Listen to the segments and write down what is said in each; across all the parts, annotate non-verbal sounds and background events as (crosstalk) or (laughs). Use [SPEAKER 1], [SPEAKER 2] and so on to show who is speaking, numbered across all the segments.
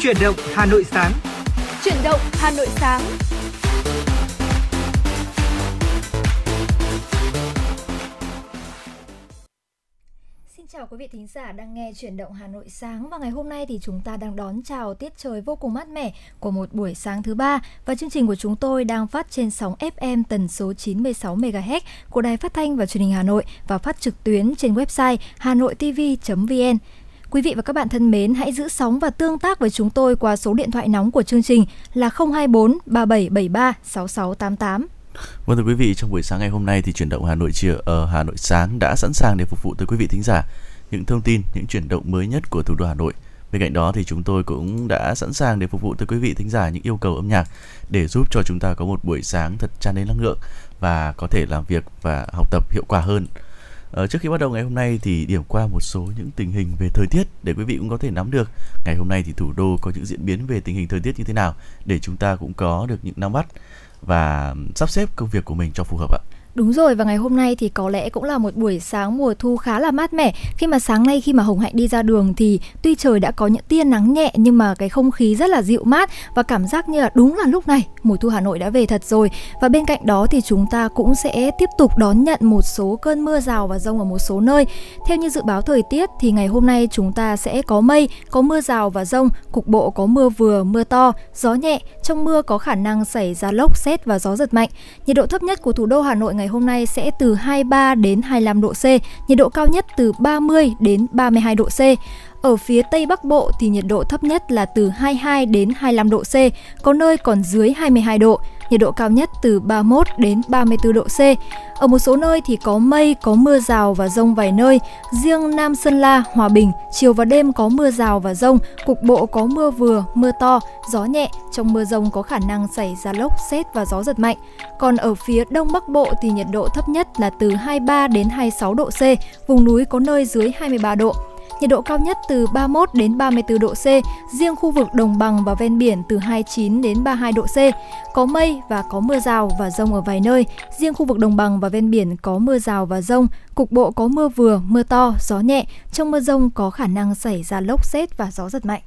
[SPEAKER 1] Chuyển động Hà Nội sáng.
[SPEAKER 2] Chuyển động Hà Nội sáng. Xin chào quý vị thính giả đang nghe chuyển động Hà Nội sáng và ngày hôm nay thì chúng ta đang đón chào tiết trời vô cùng mát mẻ của một buổi sáng thứ ba và chương trình của chúng tôi đang phát trên sóng FM tần số 96 MHz của Đài Phát thanh và Truyền hình Hà Nội và phát trực tuyến trên website hanoitv.vn. Quý vị và các bạn thân mến, hãy giữ sóng và tương tác với chúng tôi qua số điện thoại nóng của chương trình là 024 3773 6688.
[SPEAKER 3] Vâng thưa quý vị, trong buổi sáng ngày hôm nay thì chuyển động Hà Nội chiều ở ờ, Hà Nội sáng đã sẵn sàng để phục vụ tới quý vị thính giả những thông tin, những chuyển động mới nhất của thủ đô Hà Nội. Bên cạnh đó thì chúng tôi cũng đã sẵn sàng để phục vụ tới quý vị thính giả những yêu cầu âm nhạc để giúp cho chúng ta có một buổi sáng thật tràn đầy năng lượng và có thể làm việc và học tập hiệu quả hơn. Ờ, trước khi bắt đầu ngày hôm nay thì điểm qua một số những tình hình về thời tiết để quý vị cũng có thể nắm được ngày hôm nay thì thủ đô có những diễn biến về tình hình thời tiết như thế nào để chúng ta cũng có được những nắm bắt và sắp xếp công việc của mình cho phù hợp ạ.
[SPEAKER 2] Đúng rồi và ngày hôm nay thì có lẽ cũng là một buổi sáng mùa thu khá là mát mẻ khi mà sáng nay khi mà Hồng Hạnh đi ra đường thì tuy trời đã có những tia nắng nhẹ nhưng mà cái không khí rất là dịu mát và cảm giác như là đúng là lúc này mùa thu Hà Nội đã về thật rồi và bên cạnh đó thì chúng ta cũng sẽ tiếp tục đón nhận một số cơn mưa rào và rông ở một số nơi. Theo như dự báo thời tiết thì ngày hôm nay chúng ta sẽ có mây, có mưa rào và rông, cục bộ có mưa vừa, mưa to, gió nhẹ, trong mưa có khả năng xảy ra lốc xét và gió giật mạnh. Nhiệt độ thấp nhất của thủ đô Hà Nội ngày hôm nay sẽ từ 23 đến 25 độ C, nhiệt độ cao nhất từ 30 đến 32 độ C. Ở phía Tây Bắc Bộ thì nhiệt độ thấp nhất là từ 22 đến 25 độ C, có nơi còn dưới 22 độ, nhiệt độ cao nhất từ 31 đến 34 độ C. Ở một số nơi thì có mây, có mưa rào và rông vài nơi. Riêng Nam Sơn La, Hòa Bình, chiều và đêm có mưa rào và rông, cục bộ có mưa vừa, mưa to, gió nhẹ. Trong mưa rông có khả năng xảy ra lốc, xét và gió giật mạnh. Còn ở phía Đông Bắc Bộ thì nhiệt độ thấp nhất là từ 23 đến 26 độ C, vùng núi có nơi dưới 23 độ nhiệt độ cao nhất từ 31 đến 34 độ C, riêng khu vực đồng bằng và ven biển từ 29 đến 32 độ C. Có mây và có mưa rào và rông ở vài nơi, riêng khu vực đồng bằng và ven biển có mưa rào và rông, cục bộ có mưa vừa, mưa to, gió nhẹ. Trong mưa rông có khả năng xảy ra lốc xét và gió giật mạnh.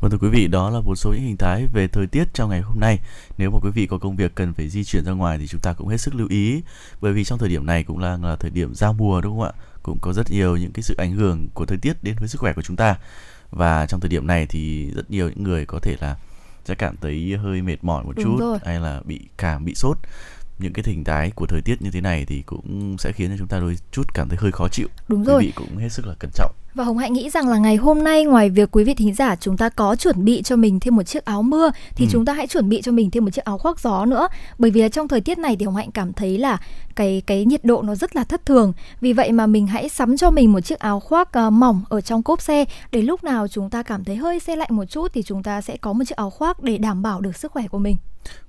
[SPEAKER 3] Vâng thưa quý vị, đó là một số những hình thái về thời tiết trong ngày hôm nay. Nếu mà quý vị có công việc cần phải di chuyển ra ngoài thì chúng ta cũng hết sức lưu ý bởi vì trong thời điểm này cũng là, là thời điểm giao mùa đúng không ạ? Cũng có rất nhiều những cái sự ảnh hưởng của thời tiết đến với sức khỏe của chúng ta. Và trong thời điểm này thì rất nhiều những người có thể là sẽ cảm thấy hơi mệt mỏi một
[SPEAKER 2] Đúng
[SPEAKER 3] chút
[SPEAKER 2] rồi.
[SPEAKER 3] hay là bị cảm bị sốt những cái hình thái của thời tiết như thế này thì cũng sẽ khiến cho chúng ta đôi chút cảm thấy hơi khó chịu.
[SPEAKER 2] Đúng
[SPEAKER 3] Quý
[SPEAKER 2] rồi.
[SPEAKER 3] vị cũng hết sức là cẩn trọng.
[SPEAKER 2] Và Hồng Hạnh nghĩ rằng là ngày hôm nay ngoài việc quý vị thính giả chúng ta có chuẩn bị cho mình thêm một chiếc áo mưa thì
[SPEAKER 3] Ừ.
[SPEAKER 2] chúng ta hãy chuẩn bị cho mình thêm một chiếc áo khoác gió nữa. Bởi vì là trong thời tiết này thì Hồng Hạnh cảm thấy là cái cái nhiệt độ nó rất là thất thường. Vì vậy mà mình hãy sắm cho mình một chiếc áo khoác à, mỏng ở trong cốp xe để lúc nào chúng ta cảm thấy hơi se lạnh một chút thì chúng ta sẽ có một chiếc áo khoác để đảm bảo được sức khỏe của mình.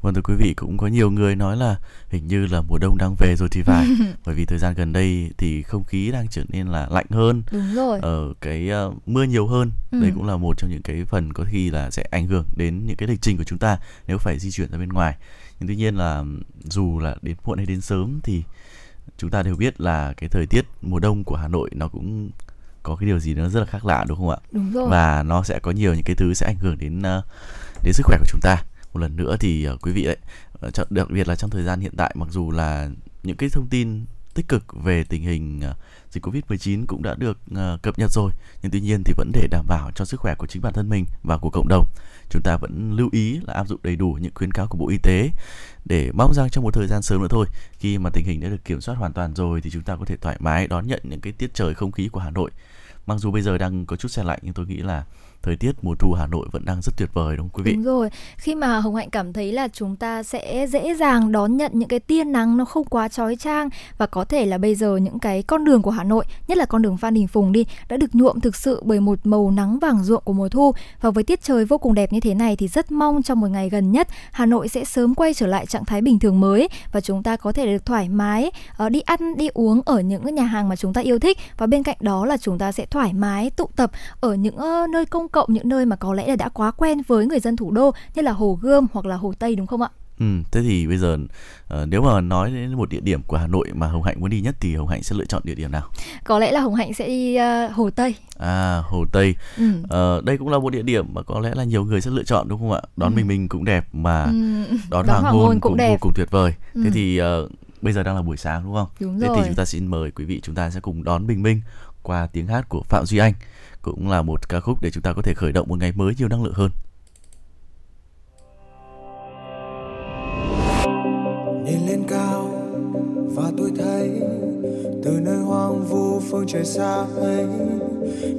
[SPEAKER 3] Vâng thưa quý vị cũng có nhiều người nói là hình như là mùa đông đang về rồi thì phải (laughs) bởi vì thời gian gần đây thì không khí đang trở nên là lạnh hơn
[SPEAKER 2] Đúng rồi.
[SPEAKER 3] ở cái ờ, mưa nhiều hơn
[SPEAKER 2] Ừ.
[SPEAKER 3] đây cũng là một trong những cái phần có khi là sẽ ảnh hưởng đến những cái lịch trình của chúng ta nếu phải di chuyển ra bên ngoài nhưng tuy nhiên là dù là đến muộn hay đến sớm thì chúng ta đều biết là cái thời tiết mùa đông của Hà Nội nó cũng có cái điều gì nó rất là khác lạ đúng không ạ
[SPEAKER 2] Đúng rồi.
[SPEAKER 3] và nó sẽ có nhiều những cái thứ sẽ ảnh hưởng đến ờ, đến sức khỏe của chúng ta một lần nữa thì ờ, quý vị đấy ờ, đặc biệt là trong thời gian hiện tại mặc dù là những cái thông tin tích cực về tình hình ờ, dịch Covid-19 cũng đã được ờ, cập nhật rồi. Nhưng tuy nhiên thì vẫn để đảm bảo cho sức khỏe của chính bản thân mình và của cộng đồng. Chúng ta vẫn lưu ý là áp dụng đầy đủ những khuyến cáo của Bộ Y tế để mong rằng trong một thời gian sớm nữa thôi, khi mà tình hình đã được kiểm soát hoàn toàn rồi thì chúng ta có thể thoải mái đón nhận những cái tiết trời không khí của Hà Nội. Mặc dù bây giờ đang có chút xe lạnh nhưng tôi nghĩ là thời tiết mùa thu Hà Nội vẫn đang rất tuyệt vời đúng không quý vị?
[SPEAKER 2] Đúng rồi, khi mà Hồng Hạnh cảm thấy là chúng ta sẽ dễ dàng đón nhận những cái tia nắng nó không quá chói chang và có thể là bây giờ những cái con đường của Hà Nội, nhất là con đường Phan Đình Phùng đi, đã được nhuộm thực sự bởi một màu nắng vàng ruộng của mùa thu. Và với tiết trời vô cùng đẹp như thế này thì rất mong trong một ngày gần nhất Hà Nội sẽ sớm quay trở lại trạng thái bình thường mới và chúng ta có thể được thoải mái ờ, đi ăn đi uống ở những nhà hàng mà chúng ta yêu thích. Và bên cạnh đó là chúng ta sẽ thoải mái tụ tập ở những nơi công cộng những nơi mà có lẽ là đã quá quen với người dân thủ đô như là Hồ Gươm hoặc là Hồ Tây đúng không ạ?
[SPEAKER 3] Ừ, thế thì bây giờ uh, nếu mà nói đến một địa điểm của Hà Nội mà Hồng Hạnh muốn đi nhất thì Hồng Hạnh sẽ lựa chọn địa điểm nào?
[SPEAKER 2] Có lẽ là Hồng Hạnh sẽ đi uh, Hồ Tây.
[SPEAKER 3] À, Hồ Tây. Ừ. Uh, đây cũng là một địa điểm mà có lẽ là nhiều người sẽ lựa chọn đúng không ạ? Đón ừ. mình mình cũng đẹp mà ừ. đón, đón hoàng, hoàng hôn, hôn cũng, cũng đẹp. vô cùng tuyệt vời. Ừ. Thế thì uh, bây giờ đang là buổi sáng đúng không?
[SPEAKER 2] Đúng
[SPEAKER 3] Thế
[SPEAKER 2] rồi.
[SPEAKER 3] thì chúng ta xin mời quý vị chúng ta sẽ cùng đón bình minh qua tiếng hát của Phạm Duy Anh cũng là một ca khúc để chúng ta có thể khởi động một ngày mới nhiều năng lượng hơn.
[SPEAKER 1] nhìn lên cao và tôi thấy từ nơi hoang vu phương trời xa ấy,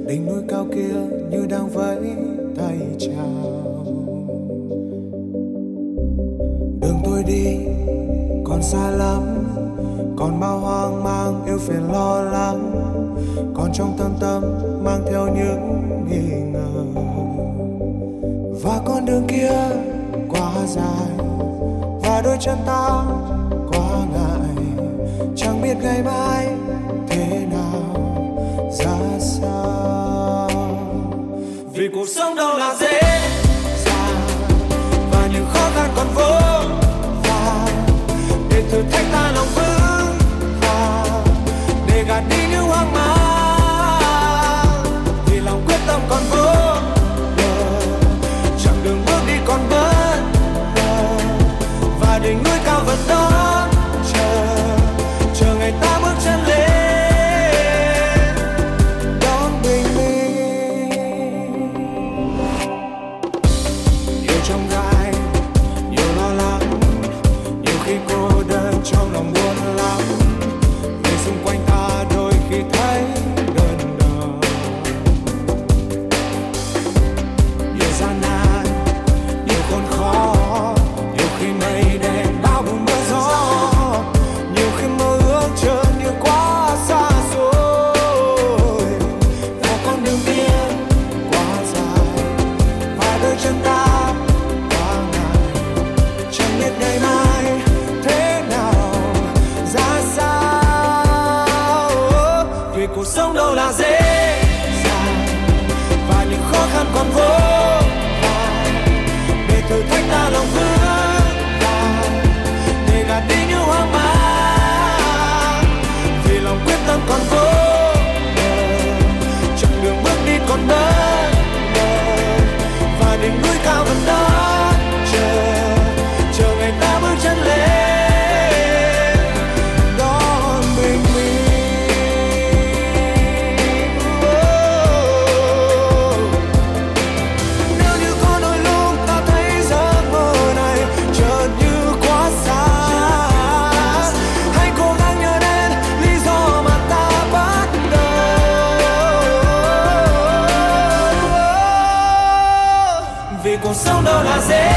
[SPEAKER 1] đỉnh núi cao kia như đang vẫy tay chào đường tôi đi còn xa lắm còn bao hoang mang yêu phiền lo lắng, còn trong tâm tâm mang theo những nghi ngờ. Và con đường kia quá dài, và đôi chân ta quá ngại. Chẳng biết ngày mai thế nào, ra sao. Vì cuộc sống đâu là dễ dàng, và những khó khăn còn vô vàn để thử thách ta lòng vững hoang mang. Vì lòng quyết tâm còn vô bờ, chặng đường bước đi còn bớt đỉnh núi cao vẫn đó chân lên, đón bình minh. Nếu như có đôi lúc ta thấy giấc mơ này chợt như quá xa, hãy cố gắng nhớ đến lý do mà ta bắt đầu. Vì cuộc sống đâu là dễ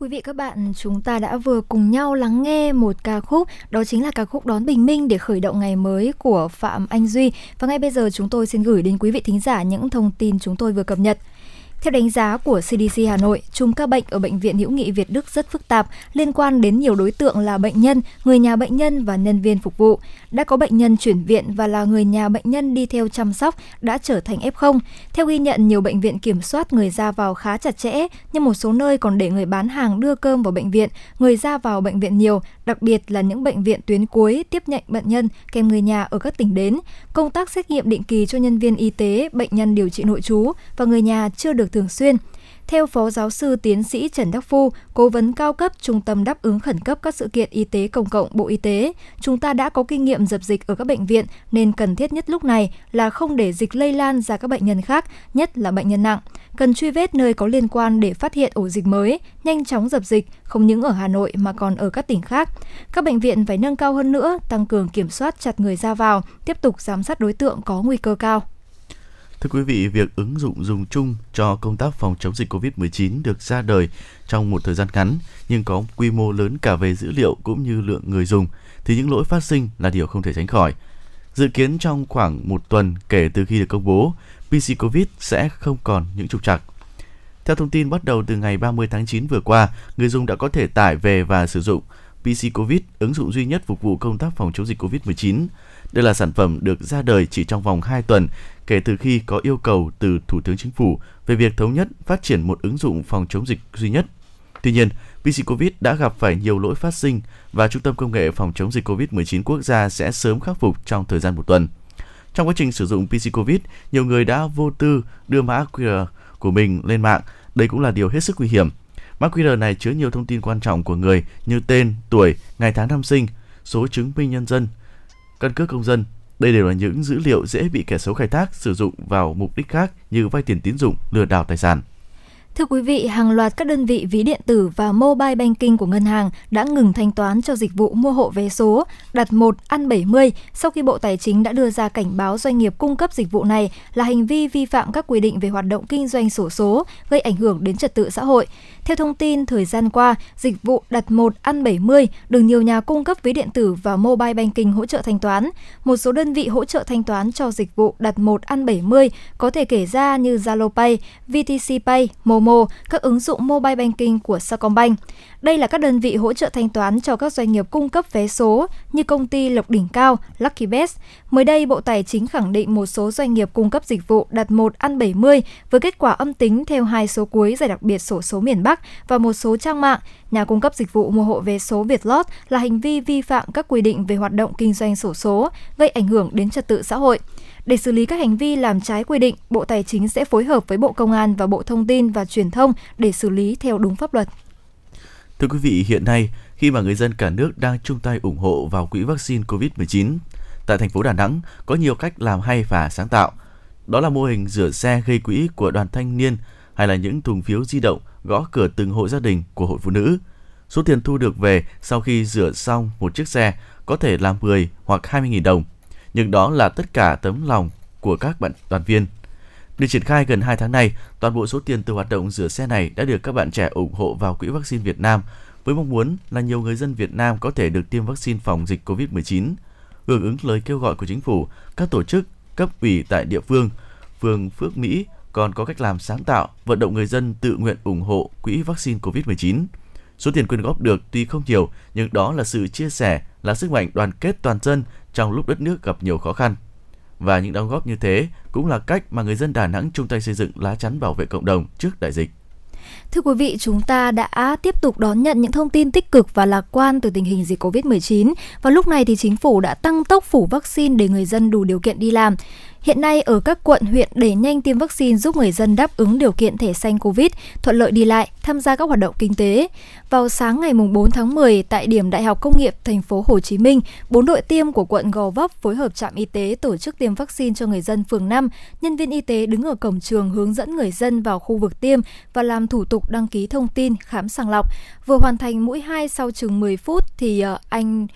[SPEAKER 2] quý vị các bạn, chúng ta đã vừa cùng nhau lắng nghe một ca khúc, đó chính là ca khúc Đón Bình Minh để khởi động ngày mới của Phạm Anh Duy. Và ngay bây giờ chúng tôi xin gửi đến quý vị thính giả những thông tin chúng tôi vừa cập nhật. Theo đánh giá của CDC Hà Nội, chùm ca bệnh ở Bệnh viện Hữu nghị Việt Đức rất phức tạp, liên quan đến nhiều đối tượng là bệnh nhân, người nhà bệnh nhân và nhân viên phục vụ. Đã có bệnh nhân chuyển viện và là người nhà bệnh nhân đi theo chăm sóc đã trở thành F0. Theo ghi nhận, nhiều bệnh viện kiểm soát người ra vào khá chặt chẽ, nhưng một số nơi còn để người bán hàng đưa cơm vào bệnh viện, người ra vào bệnh viện nhiều, đặc biệt là những bệnh viện tuyến cuối tiếp nhận bệnh nhân kèm người nhà ở các tỉnh đến. Công tác xét nghiệm định kỳ cho nhân viên y tế, bệnh nhân điều trị nội trú và người nhà chưa được thường xuyên. Theo Phó Giáo sư Tiến sĩ Trần Đắc Phu, Cố vấn cao cấp Trung tâm đáp ứng khẩn cấp các sự kiện y tế công cộng Bộ Y tế, chúng ta đã có kinh nghiệm dập dịch ở các bệnh viện nên cần thiết nhất lúc này là không để dịch lây lan ra các bệnh nhân khác, nhất là bệnh nhân nặng. Cần truy vết nơi có liên quan để phát hiện ổ dịch mới, nhanh chóng dập dịch, không những ở Hà Nội mà còn ở các tỉnh khác. Các bệnh viện phải nâng cao hơn nữa, tăng cường kiểm soát chặt người ra vào, tiếp tục giám sát đối tượng có nguy cơ cao.
[SPEAKER 3] Thưa quý vị, việc ứng dụng dùng chung cho công tác phòng chống dịch COVID-19 được ra đời trong một thời gian ngắn nhưng có quy mô lớn cả về dữ liệu cũng như lượng người dùng thì những lỗi phát sinh là điều không thể tránh khỏi. Dự kiến trong khoảng một tuần kể từ khi được công bố, PC COVID sẽ không còn những trục trặc. Theo thông tin bắt đầu từ ngày 30 tháng 9 vừa qua, người dùng đã có thể tải về và sử dụng PC COVID, ứng dụng duy nhất phục vụ công tác phòng chống dịch COVID-19. Đây là sản phẩm được ra đời chỉ trong vòng 2 tuần kể từ khi có yêu cầu từ Thủ tướng Chính phủ về việc thống nhất phát triển một ứng dụng phòng chống dịch duy nhất. Tuy nhiên, PC COVID đã gặp phải nhiều lỗi phát sinh và Trung tâm Công nghệ Phòng chống dịch COVID-19 quốc gia sẽ sớm khắc phục trong thời gian một tuần. Trong quá trình sử dụng PC COVID, nhiều người đã vô tư đưa mã QR của mình lên mạng. Đây cũng là điều hết sức nguy hiểm. Mã QR này chứa nhiều thông tin quan trọng của người như tên, tuổi, ngày tháng năm sinh, số chứng minh nhân dân, căn cước công dân. Đây đều là những dữ liệu dễ bị kẻ xấu khai thác sử dụng vào mục đích khác như vay tiền tín dụng, lừa đảo tài sản.
[SPEAKER 2] Thưa quý vị, hàng loạt các đơn vị ví điện tử và mobile banking của ngân hàng đã ngừng thanh toán cho dịch vụ mua hộ vé số đặt 1 ăn 70 sau khi Bộ Tài chính đã đưa ra cảnh báo doanh nghiệp cung cấp dịch vụ này là hành vi vi phạm các quy định về hoạt động kinh doanh sổ số, gây ảnh hưởng đến trật tự xã hội. Theo thông tin, thời gian qua, dịch vụ đặt 1 ăn 70 được nhiều nhà cung cấp ví điện tử và mobile banking hỗ trợ thanh toán. Một số đơn vị hỗ trợ thanh toán cho dịch vụ đặt 1 ăn 70 có thể kể ra như Zalo Pay, VTC Pay, Momo, các ứng dụng mobile banking của Sacombank. Đây là các đơn vị hỗ trợ thanh toán cho các doanh nghiệp cung cấp vé số như công ty Lộc Đỉnh Cao, Lucky Best. Mới đây, Bộ Tài chính khẳng định một số doanh nghiệp cung cấp dịch vụ đặt 1 ăn 70 với kết quả âm tính theo hai số cuối giải đặc biệt sổ số miền Bắc và một số trang mạng. Nhà cung cấp dịch vụ mua hộ vé số Vietlott là hành vi vi phạm các quy định về hoạt động kinh doanh sổ số, gây ảnh hưởng đến trật tự xã hội. Để xử lý các hành vi làm trái quy định, Bộ Tài chính sẽ phối hợp với Bộ Công an và Bộ Thông tin và Truyền thông để xử lý theo đúng pháp luật.
[SPEAKER 3] Thưa quý vị, hiện nay khi mà người dân cả nước đang chung tay ủng hộ vào quỹ vaccine COVID-19, tại thành phố Đà Nẵng có nhiều cách làm hay và sáng tạo. Đó là mô hình rửa xe gây quỹ của đoàn thanh niên hay là những thùng phiếu di động gõ cửa từng hộ gia đình của hội phụ nữ. Số tiền thu được về sau khi rửa xong một chiếc xe có thể là 10 hoặc 20.000 đồng. Nhưng đó là tất cả tấm lòng của các bạn đoàn viên. Được triển khai gần 2 tháng nay, toàn bộ số tiền từ hoạt động rửa xe này đã được các bạn trẻ ủng hộ vào Quỹ vaccine Việt Nam với mong muốn là nhiều người dân Việt Nam có thể được tiêm vaccine phòng dịch COVID-19. Hưởng ứng lời kêu gọi của chính phủ, các tổ chức, cấp ủy tại địa phương, phường Phước Mỹ còn có cách làm sáng tạo vận động người dân tự nguyện ủng hộ quỹ vaccine COVID-19. Số tiền quyên góp được tuy không nhiều, nhưng đó là sự chia sẻ, là sức mạnh đoàn kết toàn dân trong lúc đất nước gặp nhiều khó khăn. Và những đóng góp như thế cũng là cách mà người dân Đà Nẵng chung tay xây dựng lá chắn bảo vệ cộng đồng trước đại dịch.
[SPEAKER 2] Thưa quý vị, chúng ta đã tiếp tục đón nhận những thông tin tích cực và lạc quan từ tình hình dịch Covid-19 và lúc này thì chính phủ đã tăng tốc phủ vaccine để người dân đủ điều kiện đi làm. Hiện nay ở các quận huyện đẩy nhanh tiêm vaccine giúp người dân đáp ứng điều kiện thẻ xanh Covid, thuận lợi đi lại, tham gia các hoạt động kinh tế. Vào sáng ngày 4 tháng 10 tại điểm Đại học Công nghiệp thành phố Hồ Chí Minh, bốn đội tiêm của quận Gò Vấp phối hợp trạm y tế tổ chức tiêm vaccine cho người dân phường 5. Nhân viên y tế đứng ở cổng trường hướng dẫn người dân vào khu vực tiêm và làm thủ tục đăng ký thông tin, khám sàng lọc. Vừa hoàn thành mũi 2 sau chừng 10 phút thì ờ, anh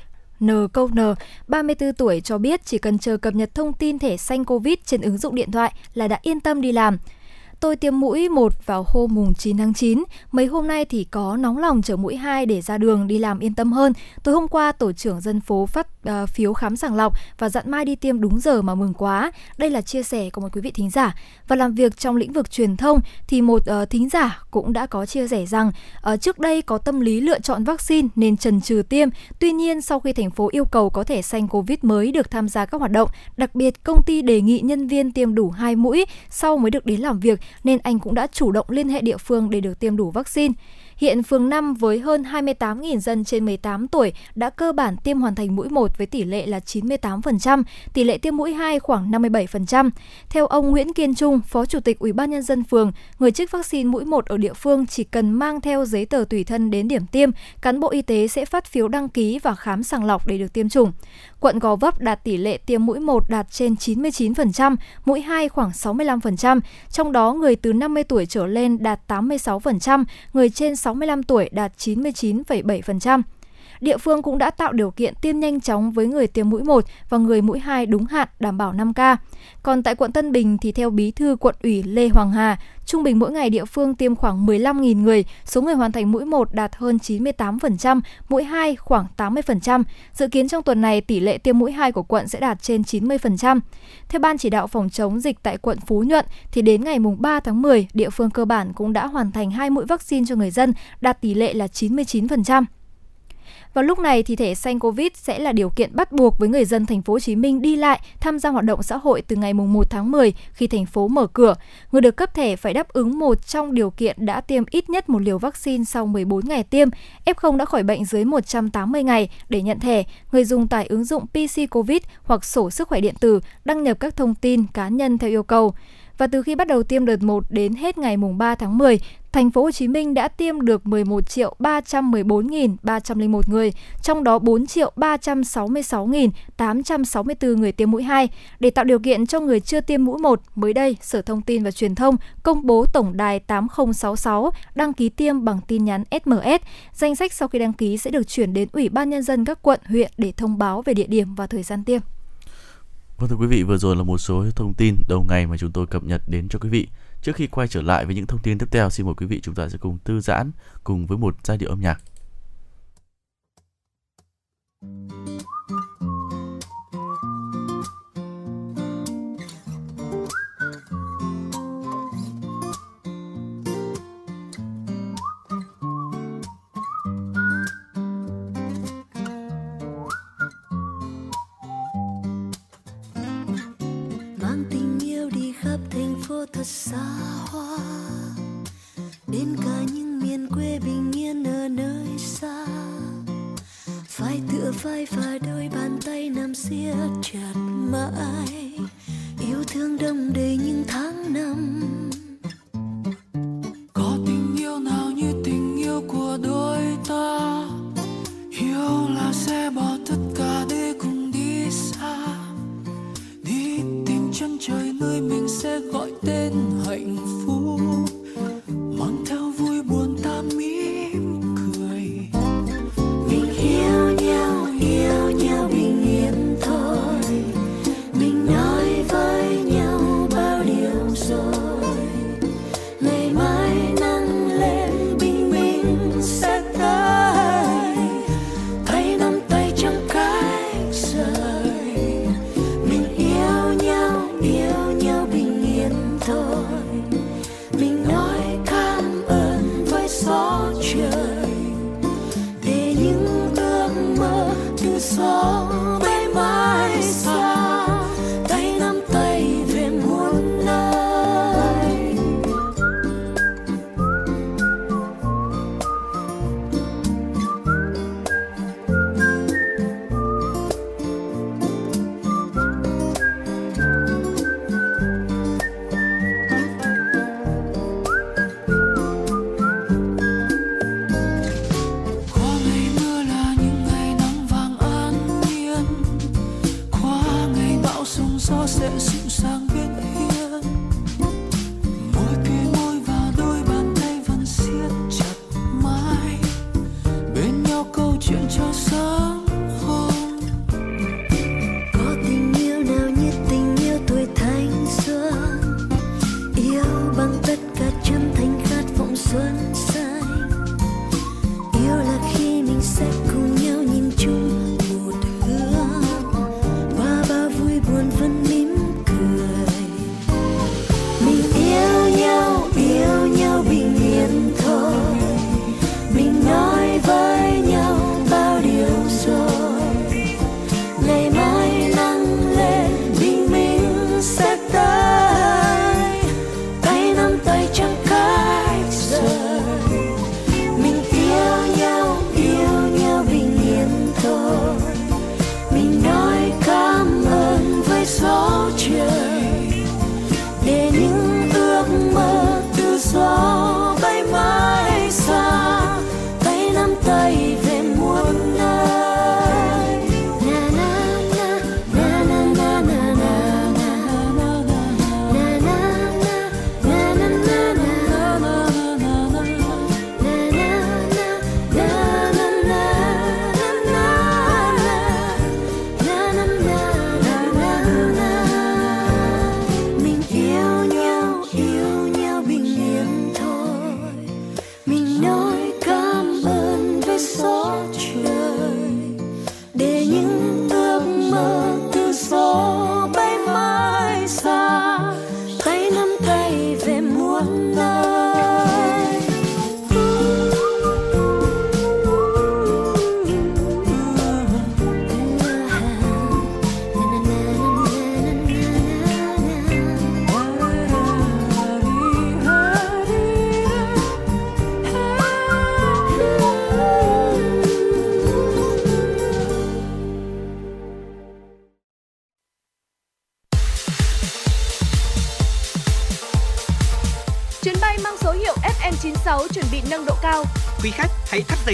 [SPEAKER 2] N câu N, 34 tuổi cho biết chỉ cần chờ cập nhật thông tin thẻ xanh Covid trên ứng dụng điện thoại là đã yên tâm đi làm. Tôi tiêm mũi 1 vào hôm mùng 9 tháng 9. Mấy hôm nay thì có nóng lòng chờ mũi 2 để ra đường đi làm yên tâm hơn. Tối hôm qua, tổ trưởng dân phố phát uh, phiếu khám sàng lọc và dặn mai đi tiêm đúng giờ mà mừng quá. Đây là chia sẻ của một quý vị thính giả. Và làm việc trong lĩnh vực truyền thông thì một uh, thính giả cũng đã có chia sẻ rằng uh, trước đây có tâm lý lựa chọn vaccine nên trần trừ tiêm. Tuy nhiên sau khi thành phố yêu cầu có thể xanh Covid mới được tham gia các hoạt động, đặc biệt công ty đề nghị nhân viên tiêm đủ hai mũi sau mới được đến làm việc nên anh cũng đã chủ động liên hệ địa phương để được tiêm đủ vaccine. Hiện phường 5 với hơn 28.000 dân trên 18 tuổi đã cơ bản tiêm hoàn thành mũi 1 với tỷ lệ là 98%, tỷ lệ tiêm mũi 2 khoảng 57%. Theo ông Nguyễn Kiên Trung, Phó Chủ tịch Ủy ban nhân dân phường, người trích vaccine mũi 1 ở địa phương chỉ cần mang theo giấy tờ tùy thân đến điểm tiêm, cán bộ y tế sẽ phát phiếu đăng ký và khám sàng lọc để được tiêm chủng. Quận Gò Vấp đạt tỷ lệ tiêm mũi 1 đạt trên 99%, mũi 2 khoảng 65%, trong đó người từ 50 tuổi trở lên đạt 86%, người trên 65 tuổi đạt 99,7%. Địa phương cũng đã tạo điều kiện tiêm nhanh chóng với người tiêm mũi 1 và người mũi 2 đúng hạn đảm bảo 5K. Còn tại quận Tân Bình thì theo bí thư quận ủy Lê Hoàng Hà, trung bình mỗi ngày địa phương tiêm khoảng 15.000 người, số người hoàn thành mũi 1 đạt hơn 98%, mũi 2 khoảng 80%. Dự kiến trong tuần này tỷ lệ tiêm mũi 2 của quận sẽ đạt trên 90%. Theo ban chỉ đạo phòng chống dịch tại quận Phú Nhuận thì đến ngày 3 tháng 10, địa phương cơ bản cũng đã hoàn thành hai mũi vaccine cho người dân, đạt tỷ lệ là 99%. Vào lúc này thì thẻ xanh Covid sẽ là điều kiện bắt buộc với người dân thành phố Hồ Chí Minh đi lại, tham gia hoạt động xã hội từ ngày 1 tháng 10 khi thành phố mở cửa. Người được cấp thẻ phải đáp ứng một trong điều kiện đã tiêm ít nhất một liều vaccine sau 14 ngày tiêm, F0 đã khỏi bệnh dưới 180 ngày để nhận thẻ. Người dùng tải ứng dụng PC Covid hoặc sổ sức khỏe điện tử, đăng nhập các thông tin cá nhân theo yêu cầu và từ khi bắt đầu tiêm đợt 1 đến hết ngày mùng 3 tháng 10, thành phố Hồ Chí Minh đã tiêm được 11 triệu 314.301 người, trong đó 4 triệu 366.864 người tiêm mũi 2. Để tạo điều kiện cho người chưa tiêm mũi 1, mới đây, Sở Thông tin và Truyền thông công bố tổng đài 8066 đăng ký tiêm bằng tin nhắn SMS. Danh sách sau khi đăng ký sẽ được chuyển đến Ủy ban Nhân dân các quận, huyện để thông báo về địa điểm và thời gian tiêm.
[SPEAKER 3] Vâng thưa quý vị, vừa rồi là một số thông tin đầu ngày mà chúng tôi cập nhật đến cho quý vị. Trước khi quay trở lại với những thông tin tiếp theo, xin mời quý vị chúng ta sẽ cùng thư giãn cùng với một giai điệu âm nhạc.
[SPEAKER 4] Thật xa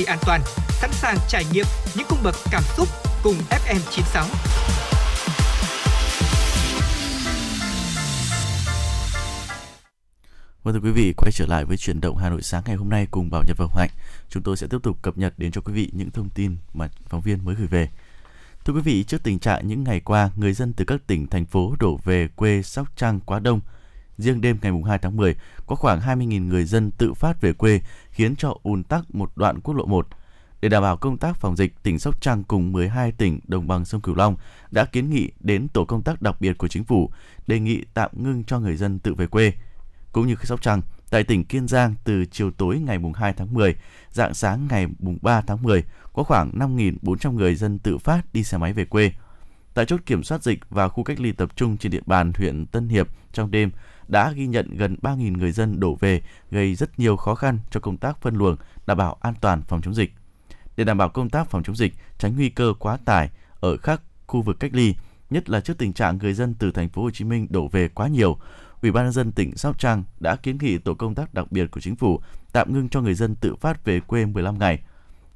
[SPEAKER 5] hãy an toàn, sẵn sàng trải nghiệm những cung bậc cảm xúc cùng FM96.
[SPEAKER 3] Vâng thưa quý vị, quay trở lại với chuyển động Hà Nội sáng ngày hôm nay cùng Bảo Nhật và Hạnh. Chúng tôi sẽ tiếp tục cập nhật đến cho quý vị những thông tin mà phóng viên mới gửi về. Thưa quý vị, trước tình trạng những ngày qua, người dân từ các tỉnh, thành phố đổ về quê Sóc Trăng quá đông. Riêng đêm ngày 2 tháng 10, có khoảng 20.000 người dân tự phát về quê, khiến cho ùn tắc một đoạn quốc lộ 1. Để đảm bảo công tác phòng dịch, tỉnh Sóc Trăng cùng 12 tỉnh đồng bằng sông Cửu Long đã kiến nghị đến tổ công tác đặc biệt của chính phủ đề nghị tạm ngưng cho người dân tự về quê. Cũng như Sóc Trăng, tại tỉnh Kiên Giang từ chiều tối ngày 2 tháng 10, dạng sáng ngày 3 tháng 10, có khoảng 5.400 người dân tự phát đi xe máy về quê. Tại chốt kiểm soát dịch và khu cách ly tập trung trên địa bàn huyện Tân Hiệp trong đêm đã ghi nhận gần 3.000 người dân đổ về, gây rất nhiều khó khăn cho công tác phân luồng, đảm bảo an toàn phòng chống dịch. Để đảm bảo công tác phòng chống dịch, tránh nguy cơ quá tải ở các khu vực cách ly, nhất là trước tình trạng người dân từ thành phố Hồ Chí Minh đổ về quá nhiều, Ủy ban nhân dân tỉnh Sóc Trăng đã kiến nghị tổ công tác đặc biệt của chính phủ tạm ngưng cho người dân tự phát về quê 15 ngày.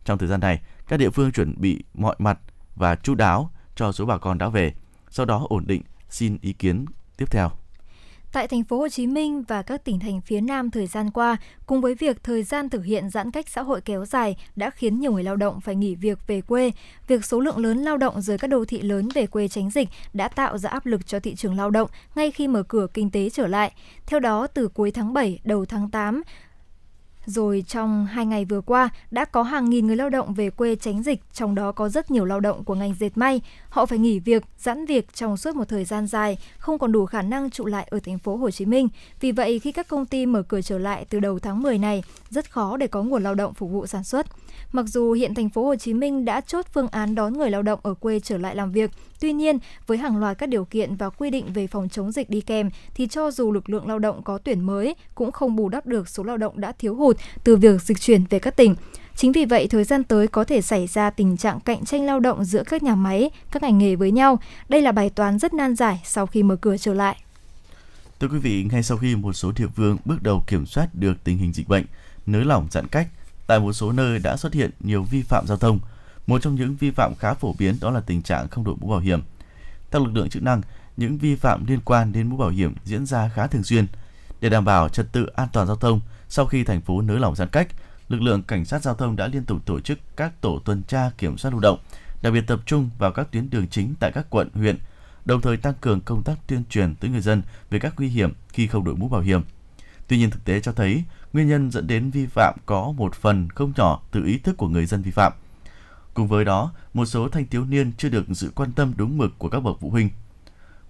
[SPEAKER 3] Trong thời gian này, các địa phương chuẩn bị mọi mặt và chú đáo cho số bà con đã về, sau đó ổn định xin ý kiến tiếp theo.
[SPEAKER 2] Tại thành phố Hồ Chí Minh và các tỉnh thành phía Nam thời gian qua, cùng với việc thời gian thực hiện giãn cách xã hội kéo dài đã khiến nhiều người lao động phải nghỉ việc về quê, việc số lượng lớn lao động rời các đô thị lớn về quê tránh dịch đã tạo ra áp lực cho thị trường lao động ngay khi mở cửa kinh tế trở lại. Theo đó, từ cuối tháng 7, đầu tháng 8, rồi trong hai ngày vừa qua đã có hàng nghìn người lao động về quê tránh dịch, trong đó có rất nhiều lao động của ngành dệt may. Họ phải nghỉ việc, giãn việc trong suốt một thời gian dài, không còn đủ khả năng trụ lại ở thành phố Hồ Chí Minh. Vì vậy, khi các công ty mở cửa trở lại từ đầu tháng 10 này, rất khó để có nguồn lao động phục vụ sản xuất. Mặc dù hiện thành phố Hồ Chí Minh đã chốt phương án đón người lao động ở quê trở lại làm việc, tuy nhiên với hàng loạt các điều kiện và quy định về phòng chống dịch đi kèm thì cho dù lực lượng lao động có tuyển mới cũng không bù đắp được số lao động đã thiếu hụt từ việc dịch chuyển về các tỉnh. Chính vì vậy, thời gian tới có thể xảy ra tình trạng cạnh tranh lao động giữa các nhà máy, các ngành nghề với nhau. Đây là bài toán rất nan giải sau khi mở cửa trở lại.
[SPEAKER 3] Thưa quý vị, ngay sau khi một số địa phương bước đầu kiểm soát được tình hình dịch bệnh, nới lỏng giãn cách, tại một số nơi đã xuất hiện nhiều vi phạm giao thông. Một trong những vi phạm khá phổ biến đó là tình trạng không đội mũ bảo hiểm. Theo lực lượng chức năng, những vi phạm liên quan đến mũ bảo hiểm diễn ra khá thường xuyên. Để đảm bảo trật tự an toàn giao thông, sau khi thành phố nới lỏng giãn cách, lực lượng cảnh sát giao thông đã liên tục tổ chức các tổ tuần tra kiểm soát lưu động, đặc biệt tập trung vào các tuyến đường chính tại các quận, huyện, đồng thời tăng cường công tác tuyên truyền tới người dân về các nguy hiểm khi không đội mũ bảo hiểm. Tuy nhiên thực tế cho thấy, nguyên nhân dẫn đến vi phạm có một phần không nhỏ từ ý thức của người dân vi phạm. Cùng với đó, một số thanh thiếu niên chưa được sự quan tâm đúng mực của các bậc phụ huynh.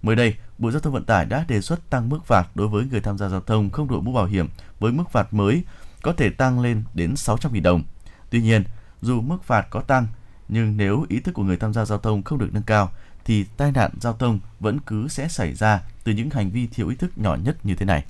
[SPEAKER 3] Mới đây, Bộ Giao thông Vận tải đã đề xuất tăng mức phạt đối với người tham gia giao thông không đội mũ bảo hiểm với mức phạt mới có thể tăng lên đến 600.000 đồng. Tuy nhiên, dù mức phạt có tăng, nhưng nếu ý thức của người tham gia giao thông không được nâng cao, thì tai nạn giao thông vẫn cứ sẽ xảy ra từ những hành vi thiếu ý thức nhỏ nhất như thế này.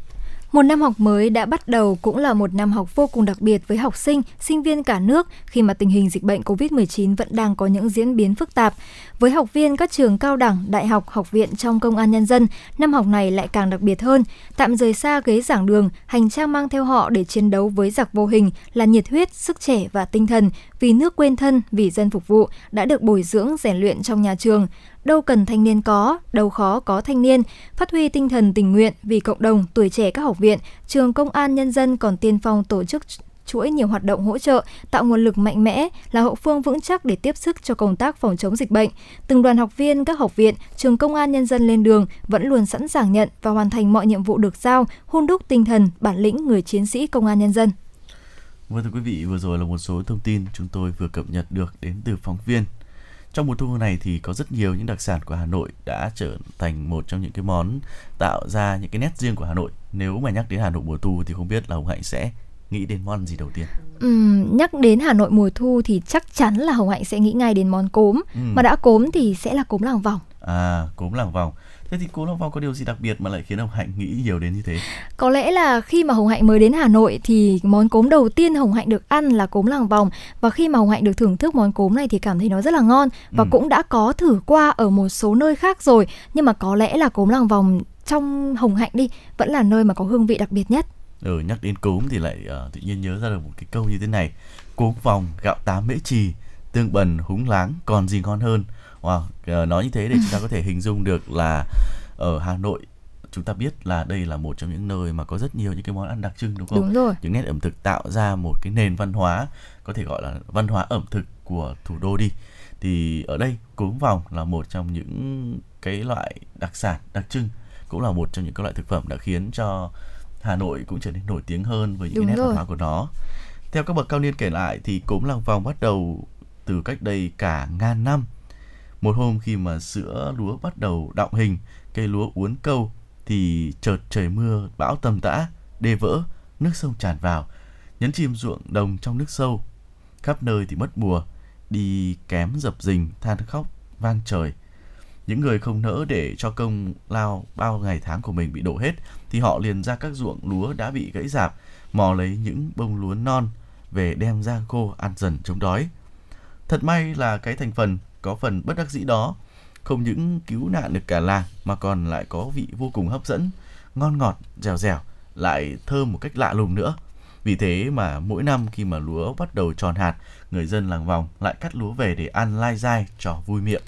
[SPEAKER 2] Một năm học mới đã bắt đầu cũng là một năm học vô cùng đặc biệt với học sinh, sinh viên cả nước khi mà tình hình dịch bệnh COVID-19 vẫn đang có những diễn biến phức tạp. Với học viên các trường cao đẳng, đại học, học viện trong công an nhân dân, năm học này lại càng đặc biệt hơn. Tạm rời xa ghế giảng đường, hành trang mang theo họ để chiến đấu với giặc vô hình là nhiệt huyết, sức trẻ và tinh thần vì nước quên thân, vì dân phục vụ đã được bồi dưỡng rèn luyện trong nhà trường đâu cần thanh niên có, đâu khó có thanh niên, phát huy tinh thần tình nguyện vì cộng đồng, tuổi trẻ các học viện, trường công an nhân dân còn tiên phong tổ chức chuỗi nhiều hoạt động hỗ trợ, tạo nguồn lực mạnh mẽ là hậu phương vững chắc để tiếp sức cho công tác phòng chống dịch bệnh. Từng đoàn học viên các học viện, trường công an nhân dân lên đường vẫn luôn sẵn sàng nhận và hoàn thành mọi nhiệm vụ được giao, hôn đúc tinh thần, bản lĩnh người chiến sĩ công an nhân dân.
[SPEAKER 3] Vâng thưa quý vị, vừa rồi là một số thông tin chúng tôi vừa cập nhật được đến từ phóng viên trong mùa thu này thì có rất nhiều những đặc sản của Hà Nội đã trở thành một trong những cái món tạo ra những cái nét riêng của Hà Nội. Nếu mà nhắc đến Hà Nội mùa thu thì không biết là Hồng Hạnh sẽ nghĩ đến món gì đầu tiên?
[SPEAKER 2] Uhm, nhắc đến Hà Nội mùa thu thì chắc chắn là Hồng Hạnh sẽ nghĩ ngay đến món cốm. Ừ. Mà đã cốm thì sẽ là cốm làng vòng.
[SPEAKER 3] À, cốm làng vòng. Thế thì cô Long Phong có điều gì đặc biệt mà lại khiến Hồng Hạnh nghĩ nhiều đến như thế?
[SPEAKER 2] Có lẽ là khi mà Hồng Hạnh mới đến Hà Nội thì món cốm đầu tiên Hồng Hạnh được ăn là cốm làng vòng và khi mà Hồng Hạnh được thưởng thức món cốm này thì cảm thấy nó rất là ngon và ừ. cũng đã có thử qua ở một số nơi khác rồi nhưng mà có lẽ là cốm làng vòng trong Hồng Hạnh đi vẫn là nơi mà có hương vị đặc biệt nhất.
[SPEAKER 3] Ừ, nhắc đến cốm thì lại uh, tự nhiên nhớ ra được một cái câu như thế này cốm vòng gạo tám mễ trì tương bần húng láng còn gì ngon hơn wow uh, nói như thế để chúng ta có thể hình dung được là ở Hà Nội chúng ta biết là đây là một trong những nơi mà có rất nhiều những cái món ăn đặc trưng đúng không?
[SPEAKER 2] Đúng rồi.
[SPEAKER 3] Những nét ẩm thực tạo ra một cái nền văn hóa có thể gọi là văn hóa ẩm thực của thủ đô đi. Thì ở đây cốm vòng là một trong những cái loại đặc sản đặc trưng cũng là một trong những các loại thực phẩm đã khiến cho Hà Nội cũng trở nên nổi tiếng hơn với những Đúng cái nét rồi. văn hóa của nó. Theo các bậc cao niên kể lại thì cốm làng vòng bắt đầu từ cách đây cả ngàn năm. Một hôm khi mà sữa lúa bắt đầu đọng hình, cây lúa uốn câu, thì chợt trời mưa, bão tầm tã, đê vỡ, nước sông tràn vào, nhấn chìm ruộng đồng trong nước sâu. Khắp nơi thì mất mùa, đi kém dập dình, than khóc vang trời. Những người không nỡ để cho công lao bao ngày tháng của mình bị đổ hết, thì họ liền ra các ruộng lúa đã bị gãy rạp, mò lấy những bông lúa non, về đem ra khô ăn dần chống đói. Thật may là cái thành phần có phần bất đắc dĩ đó không những cứu nạn được cả làng mà còn lại có vị vô cùng hấp dẫn, ngon ngọt, dẻo dẻo, lại thơm một cách lạ lùng nữa. Vì thế mà mỗi năm khi mà lúa bắt đầu tròn hạt, người dân làng vòng lại cắt lúa về để ăn lai dai cho vui miệng.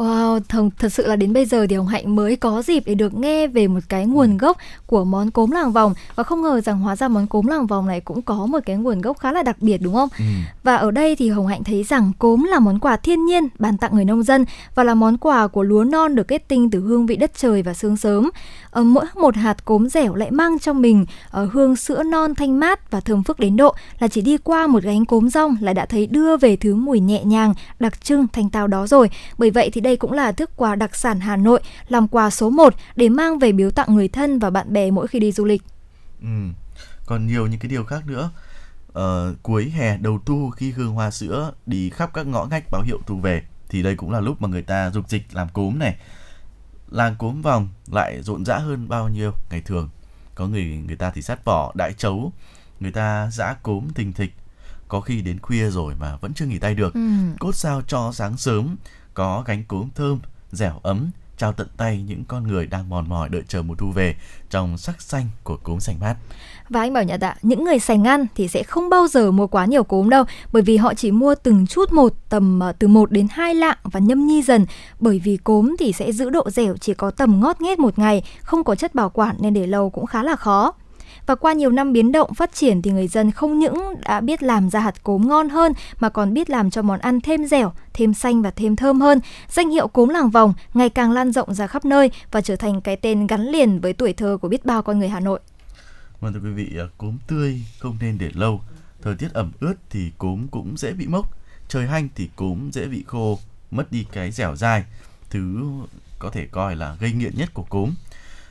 [SPEAKER 2] Wow, thật, thật sự là đến bây giờ thì Hồng Hạnh mới có dịp để được nghe về một cái nguồn gốc của món cốm làng vòng và không ngờ rằng hóa ra món cốm làng vòng này cũng có một cái nguồn gốc khá là đặc biệt đúng không? Ừ. Và ở đây thì Hồng Hạnh thấy rằng cốm là món quà thiên nhiên bàn tặng người nông dân và là món quà của lúa non được kết tinh từ hương vị đất trời và sương sớm. Ở ờ, mỗi một hạt cốm dẻo lại mang trong mình ở ờ, hương sữa non thanh mát và thơm phức đến độ là chỉ đi qua một gánh cốm rong là đã thấy đưa về thứ mùi nhẹ nhàng, đặc trưng thanh tao đó rồi. Bởi vậy thì đây cũng là thức quà đặc sản Hà Nội, làm quà số 1 để mang về biếu tặng người thân và bạn bè mỗi khi đi du lịch.
[SPEAKER 3] Ừ, còn nhiều những cái điều khác nữa. Ờ, cuối hè đầu thu khi hương hoa sữa đi khắp các ngõ ngách báo hiệu thu về thì đây cũng là lúc mà người ta dục dịch làm cốm này làng cốm vòng lại rộn rã hơn bao nhiêu ngày thường có người người ta thì sát vỏ đại chấu người ta giã cốm thình thịch có khi đến khuya rồi mà vẫn chưa nghỉ tay được ừ. cốt sao cho sáng sớm có gánh cốm thơm dẻo ấm trao tận tay những con người đang mòn mỏi đợi chờ mùa thu về trong sắc xanh của cốm sành mát.
[SPEAKER 2] Và anh bảo nhà ạ, những người sành ăn thì sẽ không bao giờ mua quá nhiều cốm đâu, bởi vì họ chỉ mua từng chút một, tầm ờ, từ 1 đến 2 lạng và nhâm nhi dần, bởi vì cốm thì sẽ giữ độ dẻo chỉ có tầm ngót nghét một ngày, không có chất bảo quản nên để lâu cũng khá là khó. Và qua nhiều năm biến động phát triển thì người dân không những đã biết làm ra hạt cốm ngon hơn mà còn biết làm cho món ăn thêm dẻo, thêm xanh và thêm thơm hơn. Danh hiệu cốm làng vòng ngày càng lan rộng ra khắp nơi và trở thành cái tên gắn liền với tuổi thơ của biết bao con người Hà Nội.
[SPEAKER 3] Vâng thưa quý vị, à, cốm tươi không nên để lâu. Thời tiết ẩm ướt thì cốm cũng dễ bị mốc. Trời hanh thì cốm dễ bị khô, mất đi cái dẻo dai. Thứ có thể coi là gây nghiện nhất của cốm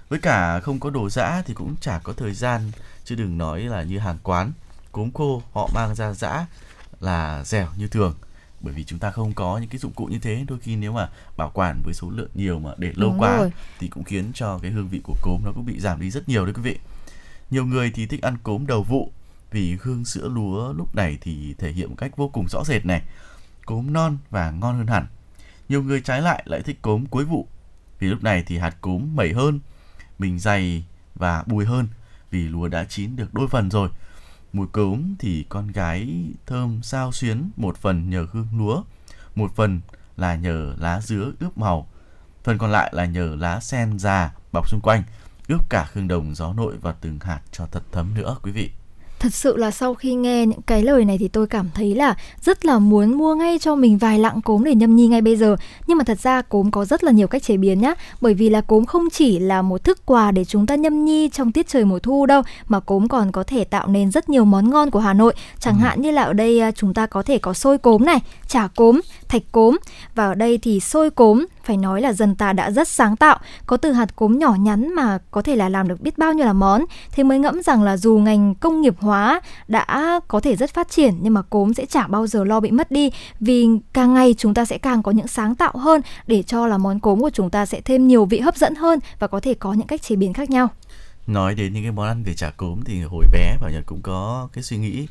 [SPEAKER 3] với cả không có đồ giã thì cũng chả có thời gian chứ đừng nói là như hàng quán. Cốm khô họ mang ra giã là dẻo như thường. Bởi vì chúng ta không có những cái dụng cụ như thế. Đôi khi nếu mà bảo quản với số lượng nhiều mà để lâu
[SPEAKER 2] Đúng
[SPEAKER 3] quá
[SPEAKER 2] rồi.
[SPEAKER 3] thì cũng khiến cho cái hương vị của cốm nó cũng bị giảm đi rất nhiều đấy quý vị. Nhiều người thì thích ăn cốm đầu vụ vì hương sữa lúa lúc này thì thể hiện một cách vô cùng rõ rệt này. Cốm non và ngon hơn hẳn. Nhiều người trái lại lại thích cốm cuối vụ vì lúc này thì hạt cốm mẩy hơn mình dày và bùi hơn vì lúa đã chín được đôi phần rồi. Mùi cốm thì con gái thơm sao xuyến một phần nhờ hương lúa, một phần là nhờ lá dứa ướp màu, phần còn lại là nhờ lá sen già bọc xung quanh, ướp cả hương đồng gió nội và từng hạt cho thật thấm nữa, quý vị.
[SPEAKER 2] Thật sự là sau khi nghe những cái lời này thì tôi cảm thấy là rất là muốn mua ngay cho mình vài lạng cốm để nhâm nhi ngay bây giờ. Nhưng mà thật ra cốm có rất là nhiều cách chế biến nhá. Bởi vì là cốm không chỉ là một thức quà để chúng ta nhâm nhi trong tiết trời mùa thu đâu, mà cốm còn có thể tạo nên rất nhiều món ngon của Hà Nội. Chẳng hạn như là ở đây à, chúng ta có thể có xôi cốm này, chả cốm, thạch cốm. Và ở đây thì xôi cốm phải nói là dân ta đã rất sáng tạo, có từ hạt cốm nhỏ nhắn mà có thể là làm được biết bao nhiêu là món. Thế mới ngẫm rằng là dù ngành công nghiệp hóa đã có thể rất phát triển nhưng mà cốm sẽ chả bao giờ lo bị mất đi vì càng ngày chúng ta sẽ càng có những sáng tạo hơn để cho là món cốm của chúng ta sẽ thêm nhiều vị hấp dẫn hơn và có thể có những cách chế biến khác nhau.
[SPEAKER 3] nói đến những cái món ăn về chả cốm thì hồi bé bảo nhật cũng có cái suy nghĩ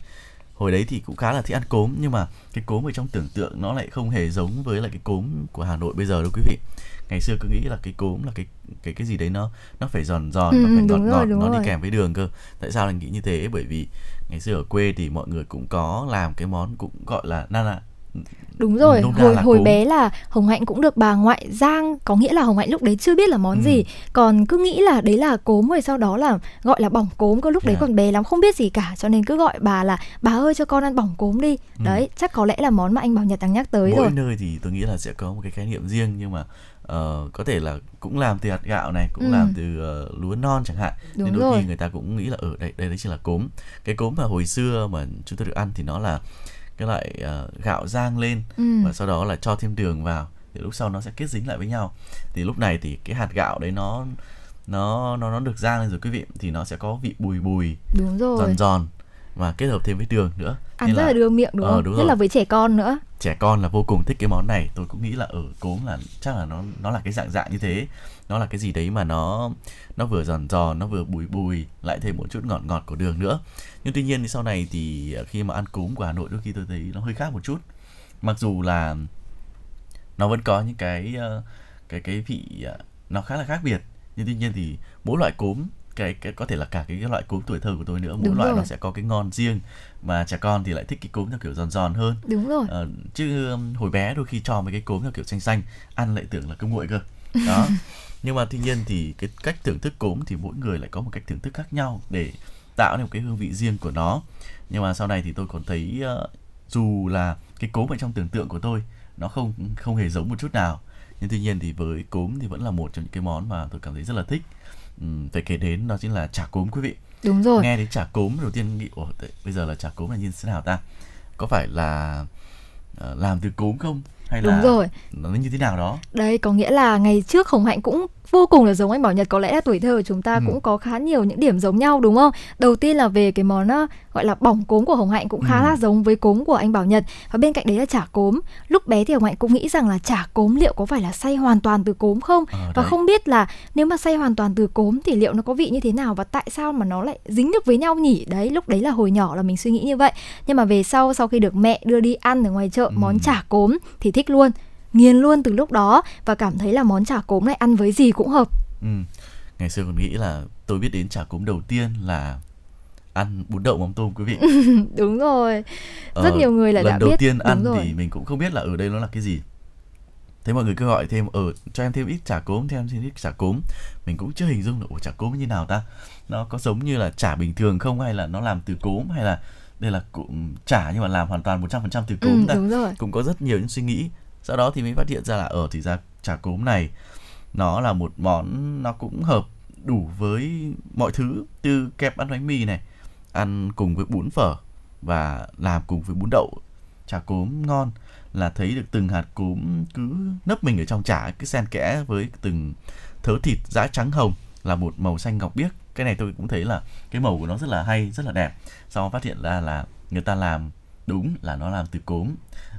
[SPEAKER 3] hồi đấy thì cũng khá là thích ăn cốm nhưng mà cái cốm ở trong tưởng tượng nó lại không hề giống với lại cái cốm của Hà Nội bây giờ đâu quý vị. Ngày xưa cứ nghĩ là cái cốm là cái cái cái gì đấy nó nó phải giòn giòn
[SPEAKER 2] Ừ,
[SPEAKER 3] nó phải ngọt ngọt nó
[SPEAKER 2] rồi.
[SPEAKER 3] đi kèm với đường cơ. Tại sao lại nghĩ như thế? Bởi vì ngày xưa ở quê thì mọi người cũng có làm cái món cũng gọi là na là
[SPEAKER 2] Đúng rồi,
[SPEAKER 3] Nôm na
[SPEAKER 2] hồi hồi
[SPEAKER 3] cốm.
[SPEAKER 2] bé là Hồng Hạnh cũng được bà ngoại giang, có nghĩa là Hồng Hạnh lúc đấy chưa biết là món
[SPEAKER 3] Ừ.
[SPEAKER 2] gì, còn cứ nghĩ là đấy là cốm rồi sau đó là gọi là bỏng cốm cơ lúc đấy
[SPEAKER 3] Yeah.
[SPEAKER 2] còn bé lắm không biết gì cả cho nên cứ gọi bà là bà ơi cho con ăn bỏng cốm đi.
[SPEAKER 3] Ừ.
[SPEAKER 2] Đấy, chắc có lẽ là món mà anh Bảo Nhật đang nhắc tới
[SPEAKER 3] mỗi
[SPEAKER 2] rồi.
[SPEAKER 3] nơi thì tôi nghĩ là sẽ có một cái khái niệm riêng nhưng mà ờ, có thể là cũng làm từ hạt gạo này cũng
[SPEAKER 2] Ừ.
[SPEAKER 3] làm từ ờ, lúa non chẳng hạn
[SPEAKER 2] Đúng
[SPEAKER 3] nên đôi
[SPEAKER 2] rồi.
[SPEAKER 3] khi người ta cũng nghĩ là ở đây đây đấy chỉ là cốm cái cốm mà hồi xưa mà chúng tôi được ăn thì nó là cái loại ờ, gạo rang lên
[SPEAKER 2] Ừ.
[SPEAKER 3] và sau đó là cho thêm đường vào thì lúc sau nó sẽ kết dính lại với nhau thì lúc này thì cái hạt gạo đấy nó nó nó nó được rang lên rồi quý vị thì nó sẽ có vị bùi bùi
[SPEAKER 2] Đúng rồi.
[SPEAKER 3] giòn giòn và kết hợp thêm với đường nữa
[SPEAKER 2] Ăn
[SPEAKER 3] Nên
[SPEAKER 2] rất là đưa miệng đúng
[SPEAKER 3] Ờ,
[SPEAKER 2] không?
[SPEAKER 3] đúng
[SPEAKER 2] Nhất
[SPEAKER 3] rồi.
[SPEAKER 2] là với trẻ con nữa.
[SPEAKER 3] trẻ con là vô cùng thích cái món này tôi cũng nghĩ là ở cốm là chắc là nó nó là cái dạng dạng như thế nó là cái gì đấy mà nó nó vừa giòn giòn nó vừa bùi bùi lại thêm một chút ngọt ngọt của đường nữa. Nhưng tuy nhiên thì sau này thì ờ, khi mà ăn cốm của hà nội đôi khi tôi thấy nó hơi khác một chút. Mặc dù là nó vẫn có những cái ờ, cái cái vị ờ, nó khá là khác biệt. Nhưng tuy nhiên thì mỗi loại cốm cái, cái có thể là cả cái, cái loại cốm tuổi thơ của tôi nữa mỗi
[SPEAKER 2] Đúng
[SPEAKER 3] loại
[SPEAKER 2] rồi.
[SPEAKER 3] nó sẽ có cái ngon riêng. Mà trẻ con thì lại thích cái cốm theo kiểu giòn giòn hơn.
[SPEAKER 2] Đúng rồi.
[SPEAKER 3] Ờ, chứ hồi bé đôi khi cho mấy cái cốm theo kiểu xanh xanh ăn lại tưởng là cơm nguội cơ. Đó (laughs) nhưng mà tuy nhiên thì cái cách thưởng thức cốm thì mỗi người lại có một cách thưởng thức khác nhau để tạo nên một cái hương vị riêng của nó. Nhưng mà sau này thì tôi còn thấy ờ, dù là cái cốm ở trong tưởng tượng của tôi nó không không hề giống một chút nào nhưng tuy nhiên thì với cốm thì vẫn là một trong những cái món mà tôi cảm thấy rất là thích. Ừm, phải kể đến đó chính là chả cốm quý vị.
[SPEAKER 2] Đúng rồi.
[SPEAKER 3] nghe đến chả cốm đầu tiên nghĩ ủa bây giờ là chả cốm là như thế nào ta? Có phải là ờ, làm từ cốm không hay là
[SPEAKER 2] Đúng rồi.
[SPEAKER 3] nó như thế nào đó
[SPEAKER 2] Đấy có nghĩa là ngày trước Hồng Hạnh cũng vô cùng là giống anh Bảo Nhật có lẽ là tuổi thơ của chúng ta
[SPEAKER 3] Ừ.
[SPEAKER 2] cũng có khá nhiều những điểm giống nhau đúng không? Đầu tiên là về cái món ờ, gọi là bỏng cốm của Hồng Hạnh cũng khá
[SPEAKER 3] Ừ.
[SPEAKER 2] là giống với cốm của anh Bảo Nhật và bên cạnh đấy là chả cốm. Lúc bé thì Hồng Hạnh cũng nghĩ rằng là chả cốm liệu có phải là xay hoàn toàn từ cốm không?
[SPEAKER 3] Ờ,
[SPEAKER 2] và
[SPEAKER 3] đấy.
[SPEAKER 2] không biết là nếu mà xay hoàn toàn từ cốm thì liệu nó có vị như thế nào và tại sao mà nó lại dính được với nhau nhỉ? Đấy lúc đấy là hồi nhỏ là mình suy nghĩ như vậy. Nhưng mà về sau sau khi được mẹ đưa đi ăn ở ngoài chợ
[SPEAKER 3] Ừ.
[SPEAKER 2] món chả cốm thì thích luôn nghiền luôn từ lúc đó và cảm thấy là món chả cốm này ăn với gì cũng hợp.
[SPEAKER 3] Ừ. ngày xưa còn nghĩ là tôi biết đến chả cốm đầu tiên là ăn bún đậu mắm tôm quý vị. (laughs)
[SPEAKER 2] Đúng rồi.
[SPEAKER 3] Ờ,
[SPEAKER 2] rất nhiều người là
[SPEAKER 3] lần
[SPEAKER 2] đã
[SPEAKER 3] đầu
[SPEAKER 2] biết.
[SPEAKER 3] tiên
[SPEAKER 2] đúng
[SPEAKER 3] ăn
[SPEAKER 2] rồi.
[SPEAKER 3] thì mình cũng không biết là ở đây nó là cái gì. Thế mọi người cứ gọi thêm ở cho em thêm ít chả cốm thêm thêm ít chả cốm. Mình cũng chưa hình dung được ủa chả cốm như nào ta? Nó có giống như là chả bình thường không? Hay là nó làm từ cốm? Hay là đây là cụm chả nhưng mà làm hoàn toàn 100% từ cốm
[SPEAKER 2] ừ,
[SPEAKER 3] ta?
[SPEAKER 2] đúng rồi.
[SPEAKER 3] Cũng có rất nhiều những suy nghĩ sau đó thì mới phát hiện ra là ở thì ra chả cốm này nó là một món nó cũng hợp đủ với mọi thứ từ kẹp ăn bánh mì này, ăn cùng với bún phở và làm cùng với bún đậu. Chả cốm ngon là thấy được từng hạt cốm cứ nấp mình ở trong chả cứ xen kẽ với từng thớ thịt, giã trắng hồng là một màu xanh ngọc biếc. Cái này tôi cũng thấy là cái màu của nó rất là hay, rất là đẹp. Sau đó phát hiện ra là người ta làm đúng là nó làm từ cốm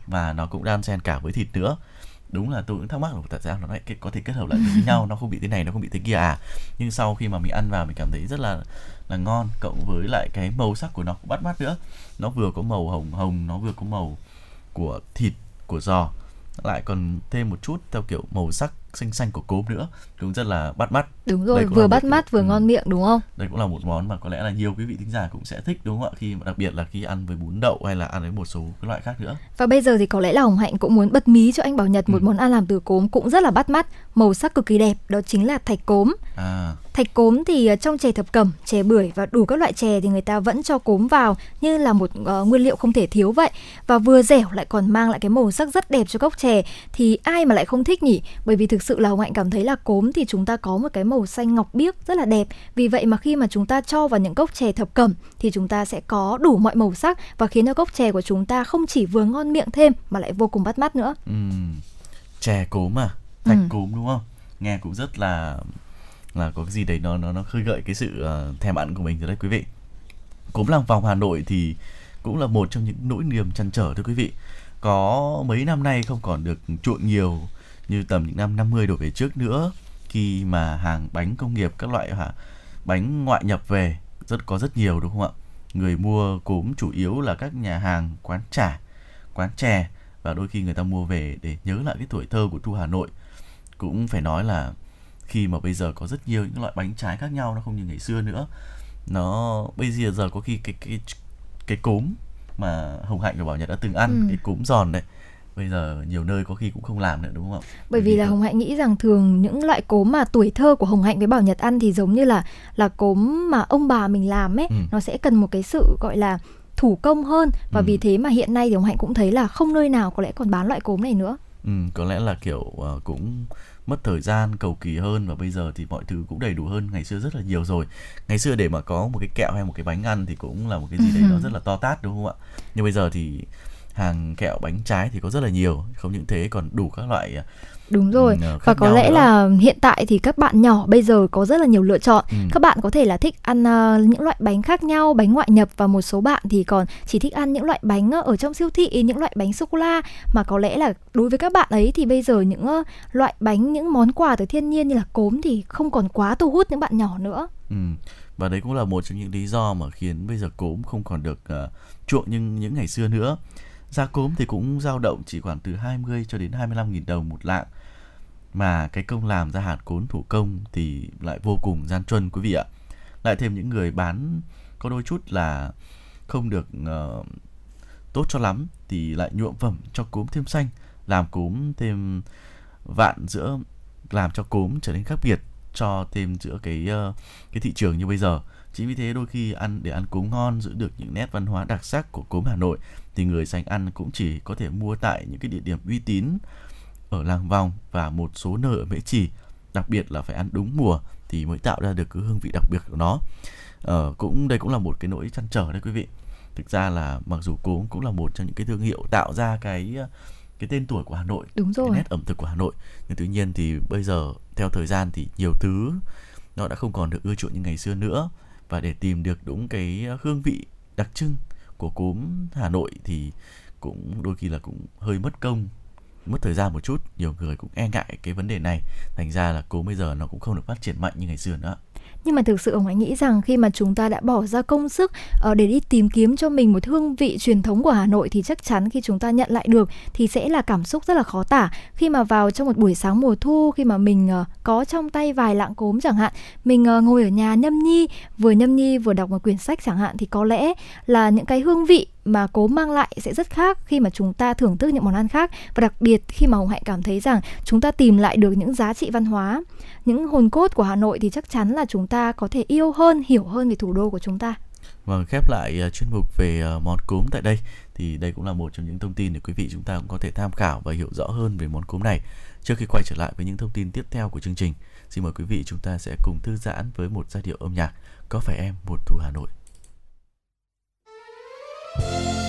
[SPEAKER 3] và nó cũng đan xen cả với thịt nữa. Đúng là tôi cũng thắc mắc là tại sao nó lại có thể kết hợp lại với nhau, nó không bị thế này, nó không bị thế kia à? Nhưng sau khi mà mình ăn vào mình cảm thấy rất là là ngon, cộng với lại cái màu sắc của nó cũng bắt mắt nữa. Nó vừa có màu hồng hồng, nó vừa có màu của thịt, của giò. Lại còn thêm một chút theo kiểu màu sắc xanh xanh của cốm nữa cũng rất là bắt mắt
[SPEAKER 2] đúng rồi vừa
[SPEAKER 3] một
[SPEAKER 2] bắt
[SPEAKER 3] cái-
[SPEAKER 2] mắt vừa
[SPEAKER 3] ừ.
[SPEAKER 2] ngon miệng đúng không
[SPEAKER 3] đây cũng là một món mà có lẽ là nhiều quý vị thính giả cũng sẽ thích đúng không ạ khi mà đặc biệt là khi ăn với bún đậu hay là ăn với một số cái loại khác nữa
[SPEAKER 2] Và bây giờ thì có lẽ là Hồng Hạnh cũng muốn bật mí cho anh Bảo Nhật một
[SPEAKER 3] Ừ.
[SPEAKER 2] món ăn làm từ cốm cũng rất là bắt mắt, màu sắc cực kỳ đẹp, đó chính là thạch cốm.
[SPEAKER 3] à
[SPEAKER 2] Thạch cốm thì ờ, trong chè thập cẩm, chè bưởi và đủ các loại chè thì người ta vẫn cho cốm vào như là một ờ, nguyên liệu không thể thiếu vậy. Và vừa dẻo lại còn mang lại cái màu sắc rất đẹp cho cốc chè thì ai mà lại không thích nhỉ? Bởi vì thực sự là Hồng Hạnh cảm thấy là cốm thì chúng ta có một cái màu xanh ngọc biếc rất là đẹp. Vì vậy mà khi mà chúng ta cho vào những cốc chè thập cẩm thì chúng ta sẽ có đủ mọi màu sắc và khiến cho cốc chè của chúng ta không chỉ vừa ngon miệng thêm mà lại vô cùng bắt mắt nữa.
[SPEAKER 3] ừm, chè cốm à thạch
[SPEAKER 2] Ừ.
[SPEAKER 3] cốm đúng không nghe cũng rất là là có cái gì đấy nó nó nó khơi gợi cái sự ờ, thèm ăn của mình rồi đấy quý vị cốm làng vòng Hà Nội thì cũng là một trong những nỗi niềm chăn trở thưa quý vị có mấy năm nay không còn được chuộng nhiều như tầm những năm 50 đổ về trước nữa khi mà hàng bánh công nghiệp các loại hả bánh ngoại nhập về rất có rất nhiều đúng không ạ? Người mua cốm chủ yếu là các nhà hàng quán trà quán chè và đôi khi người ta mua về để nhớ lại cái tuổi thơ của Thu Hà Nội. Cũng phải nói là khi mà bây giờ có rất nhiều những loại bánh trái khác nhau nó không như ngày xưa nữa. Nó bây giờ giờ có khi cái cái cái cốm mà Hồng Hạnh và Bảo Nhật đã từng ăn
[SPEAKER 2] Ừ.
[SPEAKER 3] cái cốm giòn đấy bây giờ nhiều nơi có khi cũng không làm nữa đúng không ạ
[SPEAKER 2] Bởi vì là
[SPEAKER 3] có-
[SPEAKER 2] Hồng Hạnh nghĩ rằng thường những loại cốm mà tuổi thơ của Hồng Hạnh với Bảo Nhật ăn thì giống như là là cốm mà ông bà mình làm ấy,
[SPEAKER 3] Ừ.
[SPEAKER 2] nó sẽ cần một cái sự gọi là thủ công hơn và
[SPEAKER 3] Ừ.
[SPEAKER 2] vì thế mà hiện nay thì Hồng Hạnh cũng thấy là không nơi nào có lẽ còn bán loại cốm này nữa.
[SPEAKER 3] Ừ, có lẽ là kiểu ờ, cũng mất thời gian cầu kỳ hơn và bây giờ thì mọi thứ cũng đầy đủ hơn ngày xưa rất là nhiều rồi ngày xưa để mà có một cái kẹo hay một cái bánh ăn thì cũng là một cái gì đấy nó (laughs) rất là to tát đúng không ạ nhưng bây giờ thì hàng kẹo bánh trái thì có rất là nhiều không những thế còn đủ các loại ờ,
[SPEAKER 2] Đúng rồi.
[SPEAKER 3] Ừ,
[SPEAKER 2] và có lẽ
[SPEAKER 3] nữa.
[SPEAKER 2] là hiện tại thì các bạn nhỏ bây giờ có rất là nhiều lựa chọn.
[SPEAKER 3] Ừ.
[SPEAKER 2] Các bạn có thể là thích ăn ờ, những loại bánh khác nhau, bánh ngoại nhập và một số bạn thì còn chỉ thích ăn những loại bánh ờ, ở trong siêu thị, những loại bánh sô cô la mà có lẽ là đối với các bạn ấy thì bây giờ những ờ, loại bánh, những món quà từ thiên nhiên như là cốm thì không còn quá thu hút những bạn nhỏ nữa.
[SPEAKER 3] Ừ. Và đấy cũng là một trong những lý do mà khiến bây giờ cốm không còn được uh, chuộng như những ngày xưa nữa. Giá cốm thì cũng dao động chỉ khoảng từ 20 cho đến 25 nghìn đồng một lạng. Mà cái công làm ra hạt cốm thủ công thì lại vô cùng gian truân quý vị ạ. Lại thêm những người bán có đôi chút là không được uh, tốt cho lắm thì lại nhuộm phẩm cho cốm thêm xanh, làm cốm thêm vạn giữa làm cho cốm trở nên khác biệt cho thêm giữa cái uh, cái thị trường như bây giờ chính vì thế đôi khi ăn để ăn cốm ngon giữ được những nét văn hóa đặc sắc của cốm Hà Nội thì người dành ăn cũng chỉ có thể mua tại những cái địa điểm uy tín ở làng vòng và một số nơi ở Mễ Trì. Đặc biệt là phải ăn đúng mùa thì mới tạo ra được cái hương vị đặc biệt của nó. Ờ, cũng đây cũng là một cái nỗi chăn trở đấy quý vị. Thực ra là mặc dù cốm cũng là một trong những cái thương hiệu tạo ra cái cái tên tuổi của Hà Nội
[SPEAKER 2] Đúng
[SPEAKER 3] cái
[SPEAKER 2] rồi.
[SPEAKER 3] nét ẩm thực của Hà Nội. Nhưng tuy nhiên thì bây giờ theo thời gian thì nhiều thứ nó đã không còn được ưa chuộng như ngày xưa nữa. Và để tìm được đúng cái hương vị đặc trưng của cúm Hà Nội thì cũng đôi khi là cũng hơi mất công, mất thời gian một chút. Nhiều người cũng e ngại cái vấn đề này. Thành ra là cúm bây giờ nó cũng không được phát triển mạnh như ngày xưa nữa.
[SPEAKER 2] Nhưng mà thực sự ông ấy nghĩ rằng khi mà chúng ta đã bỏ ra công sức uh, để đi tìm kiếm cho mình một hương vị truyền thống của Hà Nội thì chắc chắn khi chúng ta nhận lại được thì sẽ là cảm xúc rất là khó tả. Khi mà vào trong một buổi sáng mùa thu khi mà mình uh, có trong tay vài lạng cốm chẳng hạn, mình uh, ngồi ở nhà nhâm nhi, vừa nhâm nhi vừa đọc một quyển sách chẳng hạn thì có lẽ là những cái hương vị mà cố mang lại sẽ rất khác khi mà chúng ta thưởng thức những món ăn khác và đặc biệt khi mà Hồng Hạnh cảm thấy rằng chúng ta tìm lại được những giá trị văn hóa những hồn cốt của Hà Nội thì chắc chắn là chúng ta có thể yêu hơn, hiểu hơn về thủ đô của chúng ta.
[SPEAKER 3] Vâng, khép lại uh, chuyên mục về uh, món cốm tại đây thì đây cũng là một trong những thông tin để quý vị chúng ta cũng có thể tham khảo và hiểu rõ hơn về món cốm này. Trước khi quay trở lại với những thông tin tiếp theo của chương trình, xin mời quý vị chúng ta sẽ cùng thư giãn với một giai điệu âm nhạc Có phải em một thu Hà Nội.
[SPEAKER 4] Hãy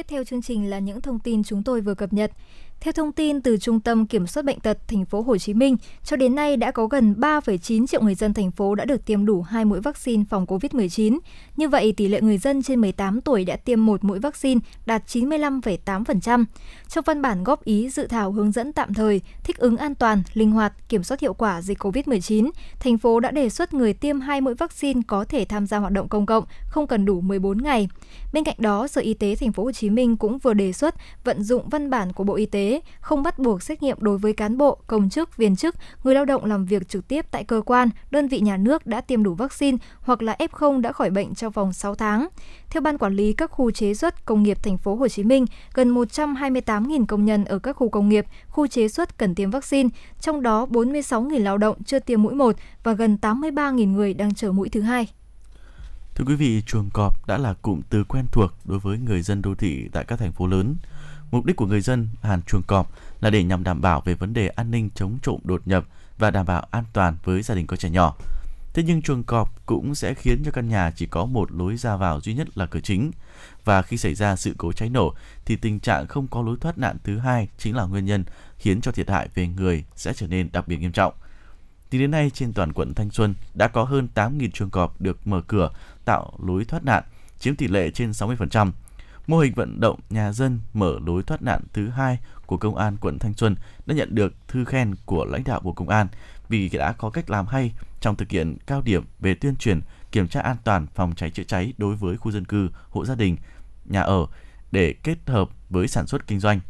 [SPEAKER 2] tiếp theo chương trình là những thông tin chúng tôi vừa cập nhật. Theo thông tin từ Trung tâm Kiểm soát bệnh tật thành phố Hồ Chí Minh, cho đến nay đã có gần 3,9 triệu người dân thành phố đã được tiêm đủ hai mũi vaccine phòng COVID-19. Như vậy, tỷ lệ người dân trên 18 tuổi đã tiêm một mũi vaccine đạt 95,8%. Trong văn bản góp ý dự thảo hướng dẫn tạm thời, thích ứng an toàn, linh hoạt, kiểm soát hiệu quả dịch COVID-19, thành phố đã đề xuất người tiêm hai mũi vaccine có thể tham gia hoạt động công cộng, không cần đủ 14 ngày. Bên cạnh đó, Sở Y tế thành phố Hồ Chí Minh cũng vừa đề xuất vận dụng văn bản của Bộ Y tế không bắt buộc xét nghiệm đối với cán bộ, công chức, viên chức, người lao động làm việc trực tiếp tại cơ quan, đơn vị nhà nước đã tiêm đủ vaccine hoặc là F0 đã khỏi bệnh trong vòng 6 tháng. Theo ban quản lý các khu chế xuất công nghiệp thành phố Hồ Chí Minh, gần 128.000 công nhân ở các khu công nghiệp, khu chế xuất cần tiêm vaccine, trong đó 46.000 lao động chưa tiêm mũi 1 và gần 83.000 người đang chờ mũi thứ hai.
[SPEAKER 3] Thưa quý vị, chuồng cọp đã là cụm từ quen thuộc đối với người dân đô thị tại các thành phố lớn. Mục đích của người dân hàn chuồng cọp là để nhằm đảm bảo về vấn đề an ninh chống trộm đột nhập và đảm bảo an toàn với gia đình có trẻ nhỏ. Thế nhưng chuồng cọp cũng sẽ khiến cho căn nhà chỉ có một lối ra vào duy nhất là cửa chính. Và khi xảy ra sự cố cháy nổ thì tình trạng không có lối thoát nạn thứ hai chính là nguyên nhân khiến cho thiệt hại về người sẽ trở nên đặc biệt nghiêm trọng. Tính đến nay trên toàn quận Thanh Xuân đã có hơn 8.000 chuồng cọp được mở cửa tạo lối thoát nạn, chiếm tỷ lệ trên 60%. Mô hình vận động nhà dân mở lối thoát nạn thứ hai của Công an quận Thanh Xuân đã nhận được thư khen của lãnh đạo Bộ Công an vì đã có cách làm hay trong thực hiện cao điểm về tuyên truyền kiểm tra an toàn phòng cháy chữa cháy đối với khu dân cư, hộ gia đình, nhà ở để kết hợp với sản xuất kinh doanh.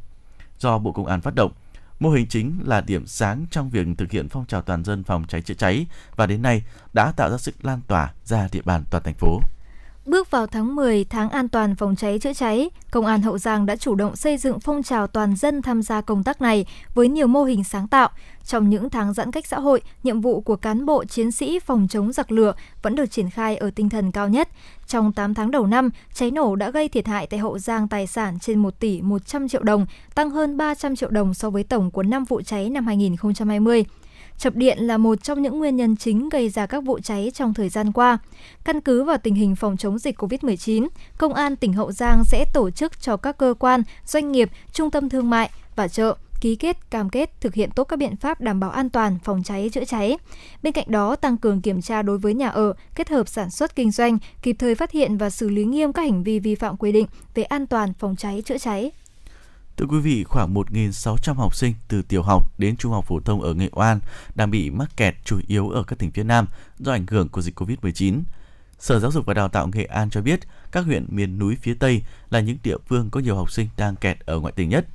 [SPEAKER 3] Do Bộ Công an phát động, mô hình chính là điểm sáng trong việc thực hiện phong trào toàn dân phòng cháy chữa cháy và đến nay đã tạo ra sức lan tỏa ra địa bàn toàn thành phố.
[SPEAKER 2] Bước vào tháng 10, tháng an toàn phòng cháy chữa cháy, Công an Hậu Giang đã chủ động xây dựng phong trào toàn dân tham gia công tác này với nhiều mô hình sáng tạo. Trong những tháng giãn cách xã hội, nhiệm vụ của cán bộ chiến sĩ phòng chống giặc lửa vẫn được triển khai ở tinh thần cao nhất. Trong 8 tháng đầu năm, cháy nổ đã gây thiệt hại tại Hậu Giang tài sản trên 1 tỷ 100 triệu đồng, tăng hơn 300 triệu đồng so với tổng của 5 vụ cháy năm 2020. Chập điện là một trong những nguyên nhân chính gây ra các vụ cháy trong thời gian qua. Căn cứ vào tình hình phòng chống dịch COVID-19, Công an tỉnh Hậu Giang sẽ tổ chức cho các cơ quan, doanh nghiệp, trung tâm thương mại và chợ ký kết cam kết thực hiện tốt các biện pháp đảm bảo an toàn phòng cháy chữa cháy. Bên cạnh đó, tăng cường kiểm tra đối với nhà ở, kết hợp sản xuất kinh doanh, kịp thời phát hiện và xử lý nghiêm các hành vi vi phạm quy định về an toàn phòng cháy chữa cháy.
[SPEAKER 3] Thưa quý vị, khoảng 1.600 học sinh từ tiểu học đến trung học phổ thông ở Nghệ An đang bị mắc kẹt chủ yếu ở các tỉnh phía Nam do ảnh hưởng của dịch Covid-19. Sở Giáo dục và Đào tạo Nghệ An cho biết các huyện miền núi phía Tây là những địa phương có nhiều học sinh đang kẹt ở ngoại tỉnh nhất.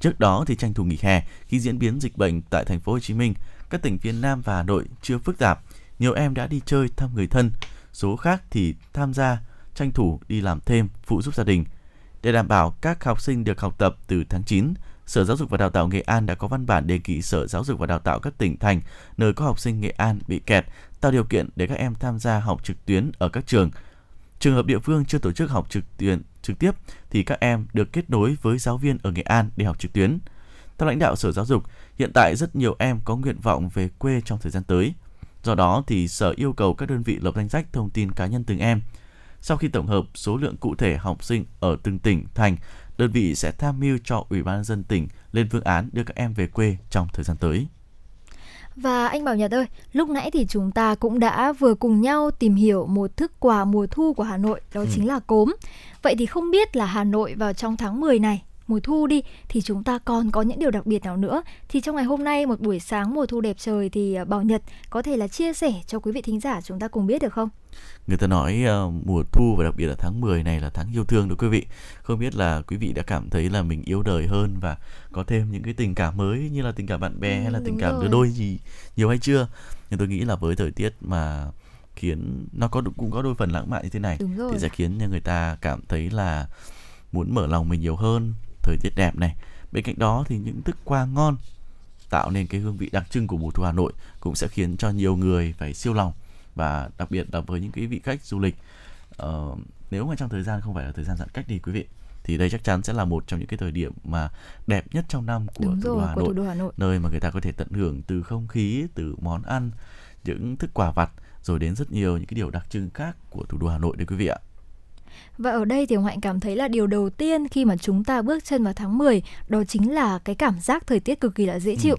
[SPEAKER 3] Trước đó thì tranh thủ nghỉ hè khi diễn biến dịch bệnh tại thành phố Hồ Chí Minh, các tỉnh phía Nam và Hà Nội chưa phức tạp, nhiều em đã đi chơi thăm người thân, số khác thì tham gia tranh thủ đi làm thêm phụ giúp gia đình – để đảm bảo các học sinh được học tập từ tháng 9, Sở Giáo dục và Đào tạo Nghệ An đã có văn bản đề nghị Sở Giáo dục và Đào tạo các tỉnh thành nơi có học sinh Nghệ An bị kẹt tạo điều kiện để các em tham gia học trực tuyến ở các trường. Trường hợp địa phương chưa tổ chức học trực tuyến trực tiếp thì các em được kết nối với giáo viên ở Nghệ An để học trực tuyến. Theo lãnh đạo Sở Giáo dục, hiện tại rất nhiều em có nguyện vọng về quê trong thời gian tới. Do đó thì Sở yêu cầu các đơn vị lập danh sách thông tin cá nhân từng em – sau khi tổng hợp số lượng cụ thể học sinh ở từng tỉnh, thành, đơn vị sẽ tham mưu cho Ủy ban dân tỉnh lên phương án đưa các em về quê trong thời gian tới.
[SPEAKER 2] Và anh Bảo Nhật ơi, lúc nãy thì chúng ta cũng đã vừa cùng nhau tìm hiểu một thức quà mùa thu của Hà Nội, đó ừ. chính là cốm. Vậy thì không biết là Hà Nội vào trong tháng 10 này mùa thu đi thì chúng ta còn có những điều đặc biệt nào nữa thì trong ngày hôm nay một buổi sáng mùa thu đẹp trời thì à, Bảo Nhật có thể là chia sẻ cho quý vị thính giả chúng ta cùng biết được không?
[SPEAKER 3] Người ta nói uh, mùa thu và đặc biệt là tháng 10 này là tháng yêu thương đó quý vị. Không biết là quý vị đã cảm thấy là mình yêu đời hơn và có thêm những cái tình cảm mới như là tình cảm bạn bè ừ, hay là tình cảm đứa đôi gì nhiều hay chưa? Nhưng tôi nghĩ là với thời tiết mà khiến nó có cũng có đôi phần lãng mạn như thế này thì sẽ khiến cho người ta cảm thấy là muốn mở lòng mình nhiều hơn thời tiết đẹp này. Bên cạnh đó thì những thức quà ngon tạo nên cái hương vị đặc trưng của mùa thu Hà Nội cũng sẽ khiến cho nhiều người phải siêu lòng và đặc biệt là với những cái vị khách du lịch. Uh, nếu mà trong thời gian không phải là thời gian giãn cách đi quý vị thì đây chắc chắn sẽ là một trong những cái thời điểm mà đẹp nhất trong năm của
[SPEAKER 2] Đúng
[SPEAKER 3] thủ đô
[SPEAKER 2] rồi,
[SPEAKER 3] Hà
[SPEAKER 2] của
[SPEAKER 3] Nội
[SPEAKER 2] thủ đô Hà Nội.
[SPEAKER 3] nơi mà người ta có thể tận hưởng từ không khí từ món ăn những thức quà vặt rồi đến rất nhiều những cái điều đặc trưng khác của thủ đô Hà Nội đấy quý vị ạ
[SPEAKER 2] Và ở đây thì Hạnh cảm thấy là điều đầu tiên khi mà chúng ta bước chân vào tháng 10 đó chính là cái cảm giác thời tiết cực kỳ là dễ chịu.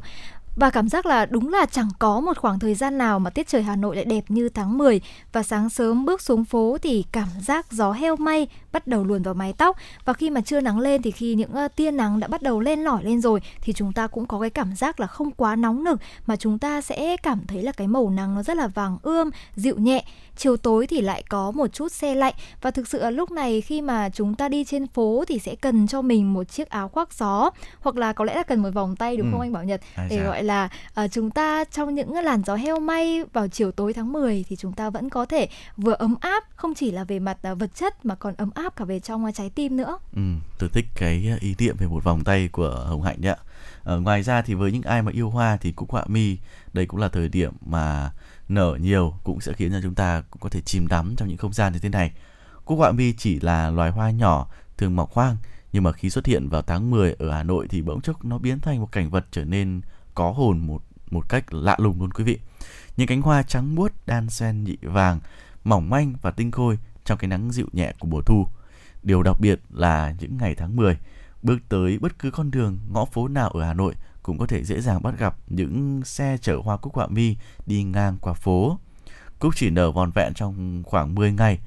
[SPEAKER 2] Và cảm giác là đúng là chẳng có một khoảng thời gian nào mà tiết trời Hà Nội lại đẹp như tháng 10 và sáng sớm bước xuống phố thì cảm giác gió heo may bắt đầu luồn vào mái tóc và khi mà trưa nắng lên thì khi những uh, tia nắng đã bắt đầu lên lỏi lên rồi thì chúng ta cũng có cái cảm giác là không quá nóng nực mà chúng ta sẽ cảm thấy là cái màu nắng nó rất là vàng ươm, dịu nhẹ. Chiều tối thì lại có một chút xe lạnh và thực sự là lúc này khi mà chúng ta đi trên phố thì sẽ cần cho mình một chiếc áo khoác gió hoặc là có lẽ là cần một vòng tay đúng
[SPEAKER 3] Ừ.
[SPEAKER 2] không anh Bảo Nhật để
[SPEAKER 3] chà.
[SPEAKER 2] gọi là ờ, chúng ta trong những làn gió heo may vào chiều tối tháng 10 thì chúng ta vẫn có thể vừa ấm áp không chỉ là về mặt ờ, vật chất mà còn ấm áp áp cả về trong à, trái tim nữa.
[SPEAKER 3] Ừ, tôi thích cái à, ý niệm về một vòng tay của Hồng Hạnh đấy ạ. Ờ, ngoài ra thì với những ai mà yêu hoa thì cúc họa mi đây cũng là thời điểm mà nở nhiều cũng sẽ khiến cho chúng ta cũng có thể chìm đắm trong những không gian như thế này. Cúc họa mi chỉ là loài hoa nhỏ thường mọc hoang nhưng mà khi xuất hiện vào tháng 10 ở Hà Nội thì bỗng chốc nó biến thành một cảnh vật trở nên có hồn một một cách lạ lùng luôn quý vị. Những cánh hoa trắng muốt đan xen nhị vàng, mỏng manh và tinh khôi trong cái nắng dịu nhẹ của mùa thu. Điều đặc biệt là những ngày tháng 10, bước tới bất cứ con đường, ngõ phố nào ở Hà Nội cũng có thể dễ dàng bắt gặp những xe chở hoa cúc họa mi đi ngang qua phố. Cúc chỉ nở vòn vẹn trong khoảng 10 ngày,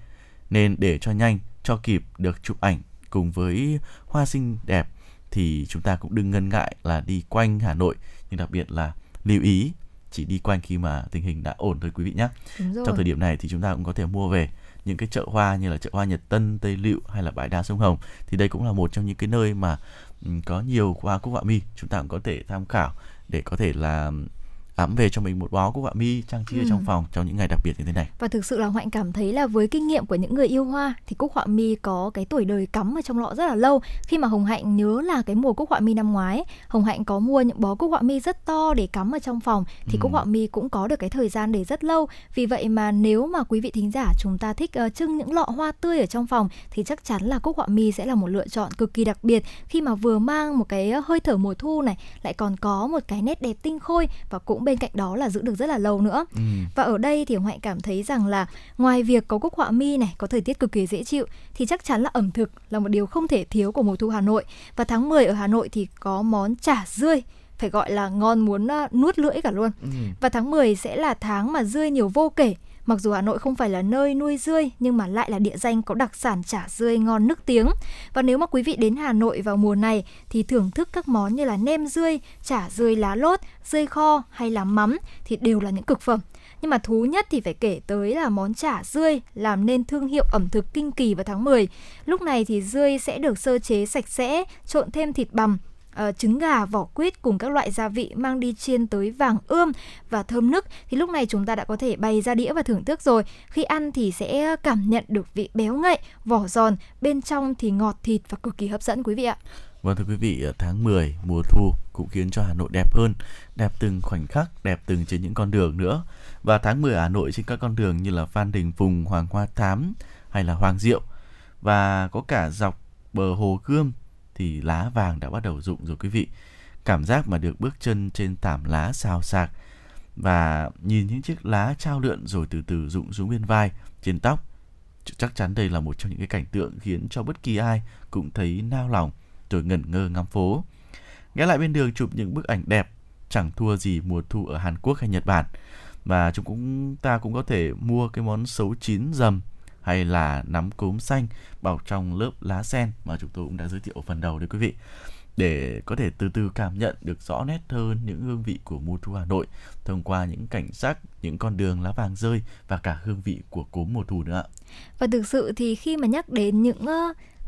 [SPEAKER 3] nên để cho nhanh, cho kịp được chụp ảnh cùng với hoa xinh đẹp thì chúng ta cũng đừng ngần ngại là đi quanh Hà Nội, nhưng đặc biệt là lưu ý chỉ đi quanh khi mà tình hình đã ổn thôi quý vị nhé. Trong thời điểm này thì chúng ta cũng có thể mua về những cái chợ hoa như là chợ hoa Nhật Tân, Tây Lựu hay là bãi đá sông Hồng thì đây cũng là một trong những cái nơi mà ừ, có nhiều hoa cúc họa mi. Chúng ta cũng có thể tham khảo để có thể là ẵm về cho mình một bó cúc họa mi trang trí ở
[SPEAKER 2] Ừ.
[SPEAKER 3] trong phòng trong những ngày đặc biệt như thế này.
[SPEAKER 2] Và thực sự là Hạnh cảm thấy là với kinh nghiệm của những người yêu hoa thì cúc họa mi có cái tuổi đời cắm ở trong lọ rất là lâu. Khi mà Hồng Hạnh nhớ là cái mùa cúc họa mi năm ngoái, Hồng Hạnh có mua những bó cúc họa mi rất to để cắm ở trong phòng thì cúc
[SPEAKER 3] Ừ.
[SPEAKER 2] họa mi cũng có được cái thời gian để rất lâu. Vì vậy mà nếu mà quý vị thính giả chúng ta thích ờ, trưng những lọ hoa tươi ở trong phòng thì chắc chắn là cúc họa mi sẽ là một lựa chọn cực kỳ đặc biệt khi mà vừa mang một cái hơi thở mùa thu này lại còn có một cái nét đẹp tinh khôi và cũng bên cạnh đó là giữ được rất là lâu nữa.
[SPEAKER 3] Ừm,
[SPEAKER 2] Và ở đây thì Hạnh cảm thấy rằng là ngoài việc có cúc họa mi này, có thời tiết cực kỳ dễ chịu thì chắc chắn là ẩm thực là một điều không thể thiếu của mùa thu Hà Nội. Và tháng 10 ở Hà Nội thì có món chả dươi phải gọi là ngon muốn ờ, nuốt lưỡi cả luôn.
[SPEAKER 3] ừm.
[SPEAKER 2] Và tháng 10 sẽ là tháng mà dươi nhiều vô kể. Mặc dù Hà Nội không phải là nơi nuôi dươi nhưng mà lại là địa danh có đặc sản chả dươi ngon nức tiếng. Và nếu mà quý vị đến Hà Nội vào mùa này thì thưởng thức các món như là nem dươi, chả dươi lá lốt, dươi kho hay là mắm thì đều là những cực phẩm. Nhưng mà thú nhất thì phải kể tới là món chả dươi làm nên thương hiệu ẩm thực kinh kỳ vào tháng 10. Lúc này thì dươi sẽ được sơ chế sạch sẽ, trộn thêm thịt bằm, ờ, trứng gà, vỏ quýt cùng các loại gia vị mang đi chiên tới vàng ươm và thơm nức thì lúc này chúng ta đã có thể bày ra đĩa và thưởng thức rồi. Khi ăn thì sẽ cảm nhận được vị béo ngậy, vỏ giòn, bên trong thì ngọt thịt và cực kỳ hấp dẫn quý vị ạ.
[SPEAKER 3] Vâng thưa quý vị, ờ, tháng 10 mùa thu cũng khiến cho Hà Nội đẹp hơn, đẹp từng khoảnh khắc, đẹp từng trên những con đường nữa. Và tháng 10 Hà Nội trên các con đường như là Phan Đình Phùng, Hoàng Hoa Thám hay là Hoàng Diệu và có cả dọc bờ hồ Gươm thì lá vàng đã bắt đầu rụng rồi quý vị. Cảm giác mà được bước chân trên thảm lá xào xạc và nhìn những chiếc lá trao lượn rồi từ từ rụng xuống bên vai, trên tóc. Chắc chắn đây là một trong những cái cảnh tượng khiến cho bất kỳ ai cũng thấy nao lòng rồi ngẩn ngơ ngắm phố. Ghé lại bên đường chụp những bức ảnh đẹp chẳng thua gì mùa thu ở Hàn Quốc hay Nhật Bản. Và chúng cũng ta cũng có thể mua cái món sấu chín dầm hay là nắm cúm xanh bọc trong lớp lá sen mà chúng tôi cũng đã giới thiệu ở phần đầu đấy quý vị để có thể từ từ cảm nhận được rõ nét hơn những hương vị của mùa thu Hà Nội thông qua những cảnh sắc, những con đường lá vàng rơi và cả hương vị của cốm mùa thu nữa ạ.
[SPEAKER 2] Và thực sự thì khi mà nhắc đến những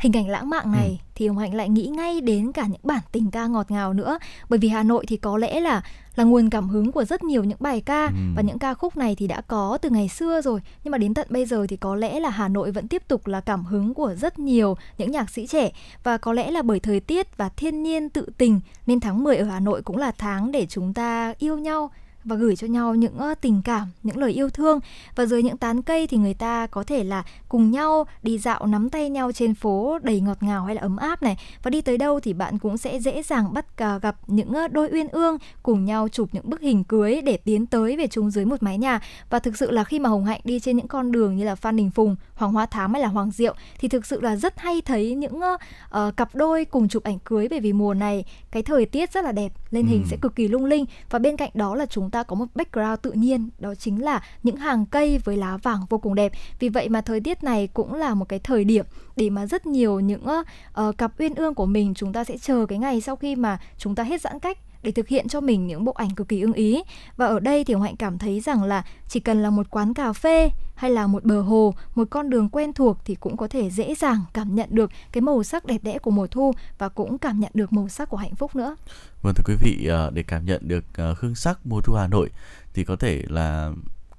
[SPEAKER 2] hình ảnh lãng mạn này
[SPEAKER 3] Ừ.
[SPEAKER 2] thì Hồng Hạnh lại nghĩ ngay đến cả những bản tình ca ngọt ngào nữa. Bởi vì Hà Nội thì có lẽ là là nguồn cảm hứng của rất nhiều những bài ca
[SPEAKER 3] Ừ.
[SPEAKER 2] và những ca khúc này thì đã có từ ngày xưa rồi. Nhưng mà đến tận bây giờ thì có lẽ là Hà Nội vẫn tiếp tục là cảm hứng của rất nhiều những nhạc sĩ trẻ và có lẽ là bởi thời tiết và thiên nhiên tự tình nên tháng 10 ở Hà Nội cũng là tháng để chúng ta yêu nhau và gửi cho nhau những tình cảm, những lời yêu thương. Và dưới những tán cây thì người ta có thể là cùng nhau đi dạo nắm tay nhau trên phố đầy ngọt ngào hay là ấm áp này. Và đi tới đâu thì bạn cũng sẽ dễ dàng bắt uh, gặp những đôi uyên ương cùng nhau chụp những bức hình cưới để tiến tới về chung dưới một mái nhà. Và thực sự là khi mà Hồng Hạnh đi trên những con đường như là Phan Đình Phùng, Hoàng Hoa Thám hay là Hoàng Diệu thì thực sự là rất hay thấy những uh, cặp đôi cùng chụp ảnh cưới. Bởi vì mùa này cái thời tiết rất là đẹp lên hình ừ. sẽ cực kỳ lung linh. Và bên cạnh đó là chúng ta có một background tự nhiên đó chính là những hàng cây với lá vàng vô cùng đẹp. Vì vậy mà thời tiết này cũng là một cái thời điểm để mà rất nhiều những uh, cặp uyên ương của mình chúng ta sẽ chờ cái ngày sau khi mà chúng ta hết giãn cách để thực hiện cho mình những bộ ảnh cực kỳ ưng ý. Và ở đây thì hạnh cảm thấy rằng là chỉ cần là một quán cà phê hay là một bờ hồ một con đường quen thuộc thì cũng có thể dễ dàng cảm nhận được cái màu sắc đẹp đẽ của mùa thu và cũng cảm nhận được màu sắc của hạnh phúc nữa.
[SPEAKER 3] Vâng thưa quý vị ờ, để cảm nhận được ờ, hương sắc mùa thu hà nội thì có thể là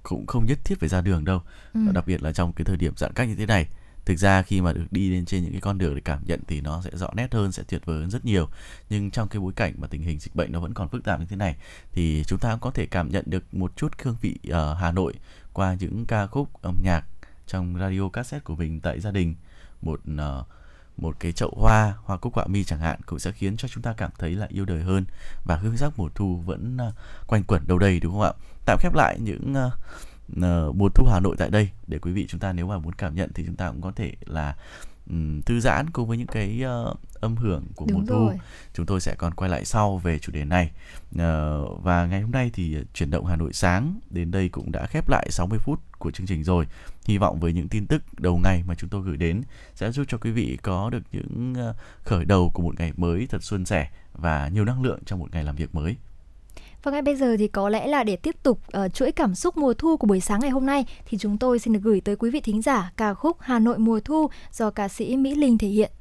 [SPEAKER 3] cũng không nhất thiết phải ra đường đâu. Ừ. đặc biệt là trong cái thời điểm giãn cách như thế này thực ra khi mà được đi lên trên những cái con đường để cảm nhận thì nó sẽ rõ nét hơn sẽ tuyệt vời hơn rất nhiều. Nhưng trong cái bối cảnh mà tình hình dịch bệnh nó vẫn còn phức tạp như thế này thì chúng ta cũng có thể cảm nhận được một chút hương vị ở Hà Nội qua những ca khúc âm nhạc trong radio cassette của mình tại gia đình. Một uh, một cái chậu hoa hoa cúc quạ mi chẳng hạn cũng sẽ khiến cho chúng ta cảm thấy là yêu đời hơn. Và hương sắc mùa thu vẫn uh, quanh quẩn đâu đây đúng không ạ? Tạm khép lại những uh, uh, mùa thu Hà Nội tại đây để quý vị chúng ta nếu mà muốn cảm nhận thì chúng ta cũng có thể là um, thư giãn cùng với những cái uh, âm hưởng của Đúng mùa thu. Rồi. Chúng tôi sẽ còn quay lại sau về chủ đề này. Uh, và ngày hôm nay thì chuyển động Hà Nội sáng đến đây cũng đã khép lại 60 phút của chương trình rồi. Hy vọng với những tin tức đầu ngày mà chúng tôi gửi đến sẽ giúp cho quý vị có được những uh, khởi đầu của một ngày mới thật suôn sẻ và nhiều năng lượng trong một ngày làm việc mới.
[SPEAKER 2] Và ngay bây giờ thì có lẽ là để tiếp tục uh, chuỗi cảm xúc mùa thu của buổi sáng ngày hôm nay thì chúng tôi xin được gửi tới quý vị thính giả ca khúc Hà Nội mùa thu do ca sĩ Mỹ Linh thể hiện.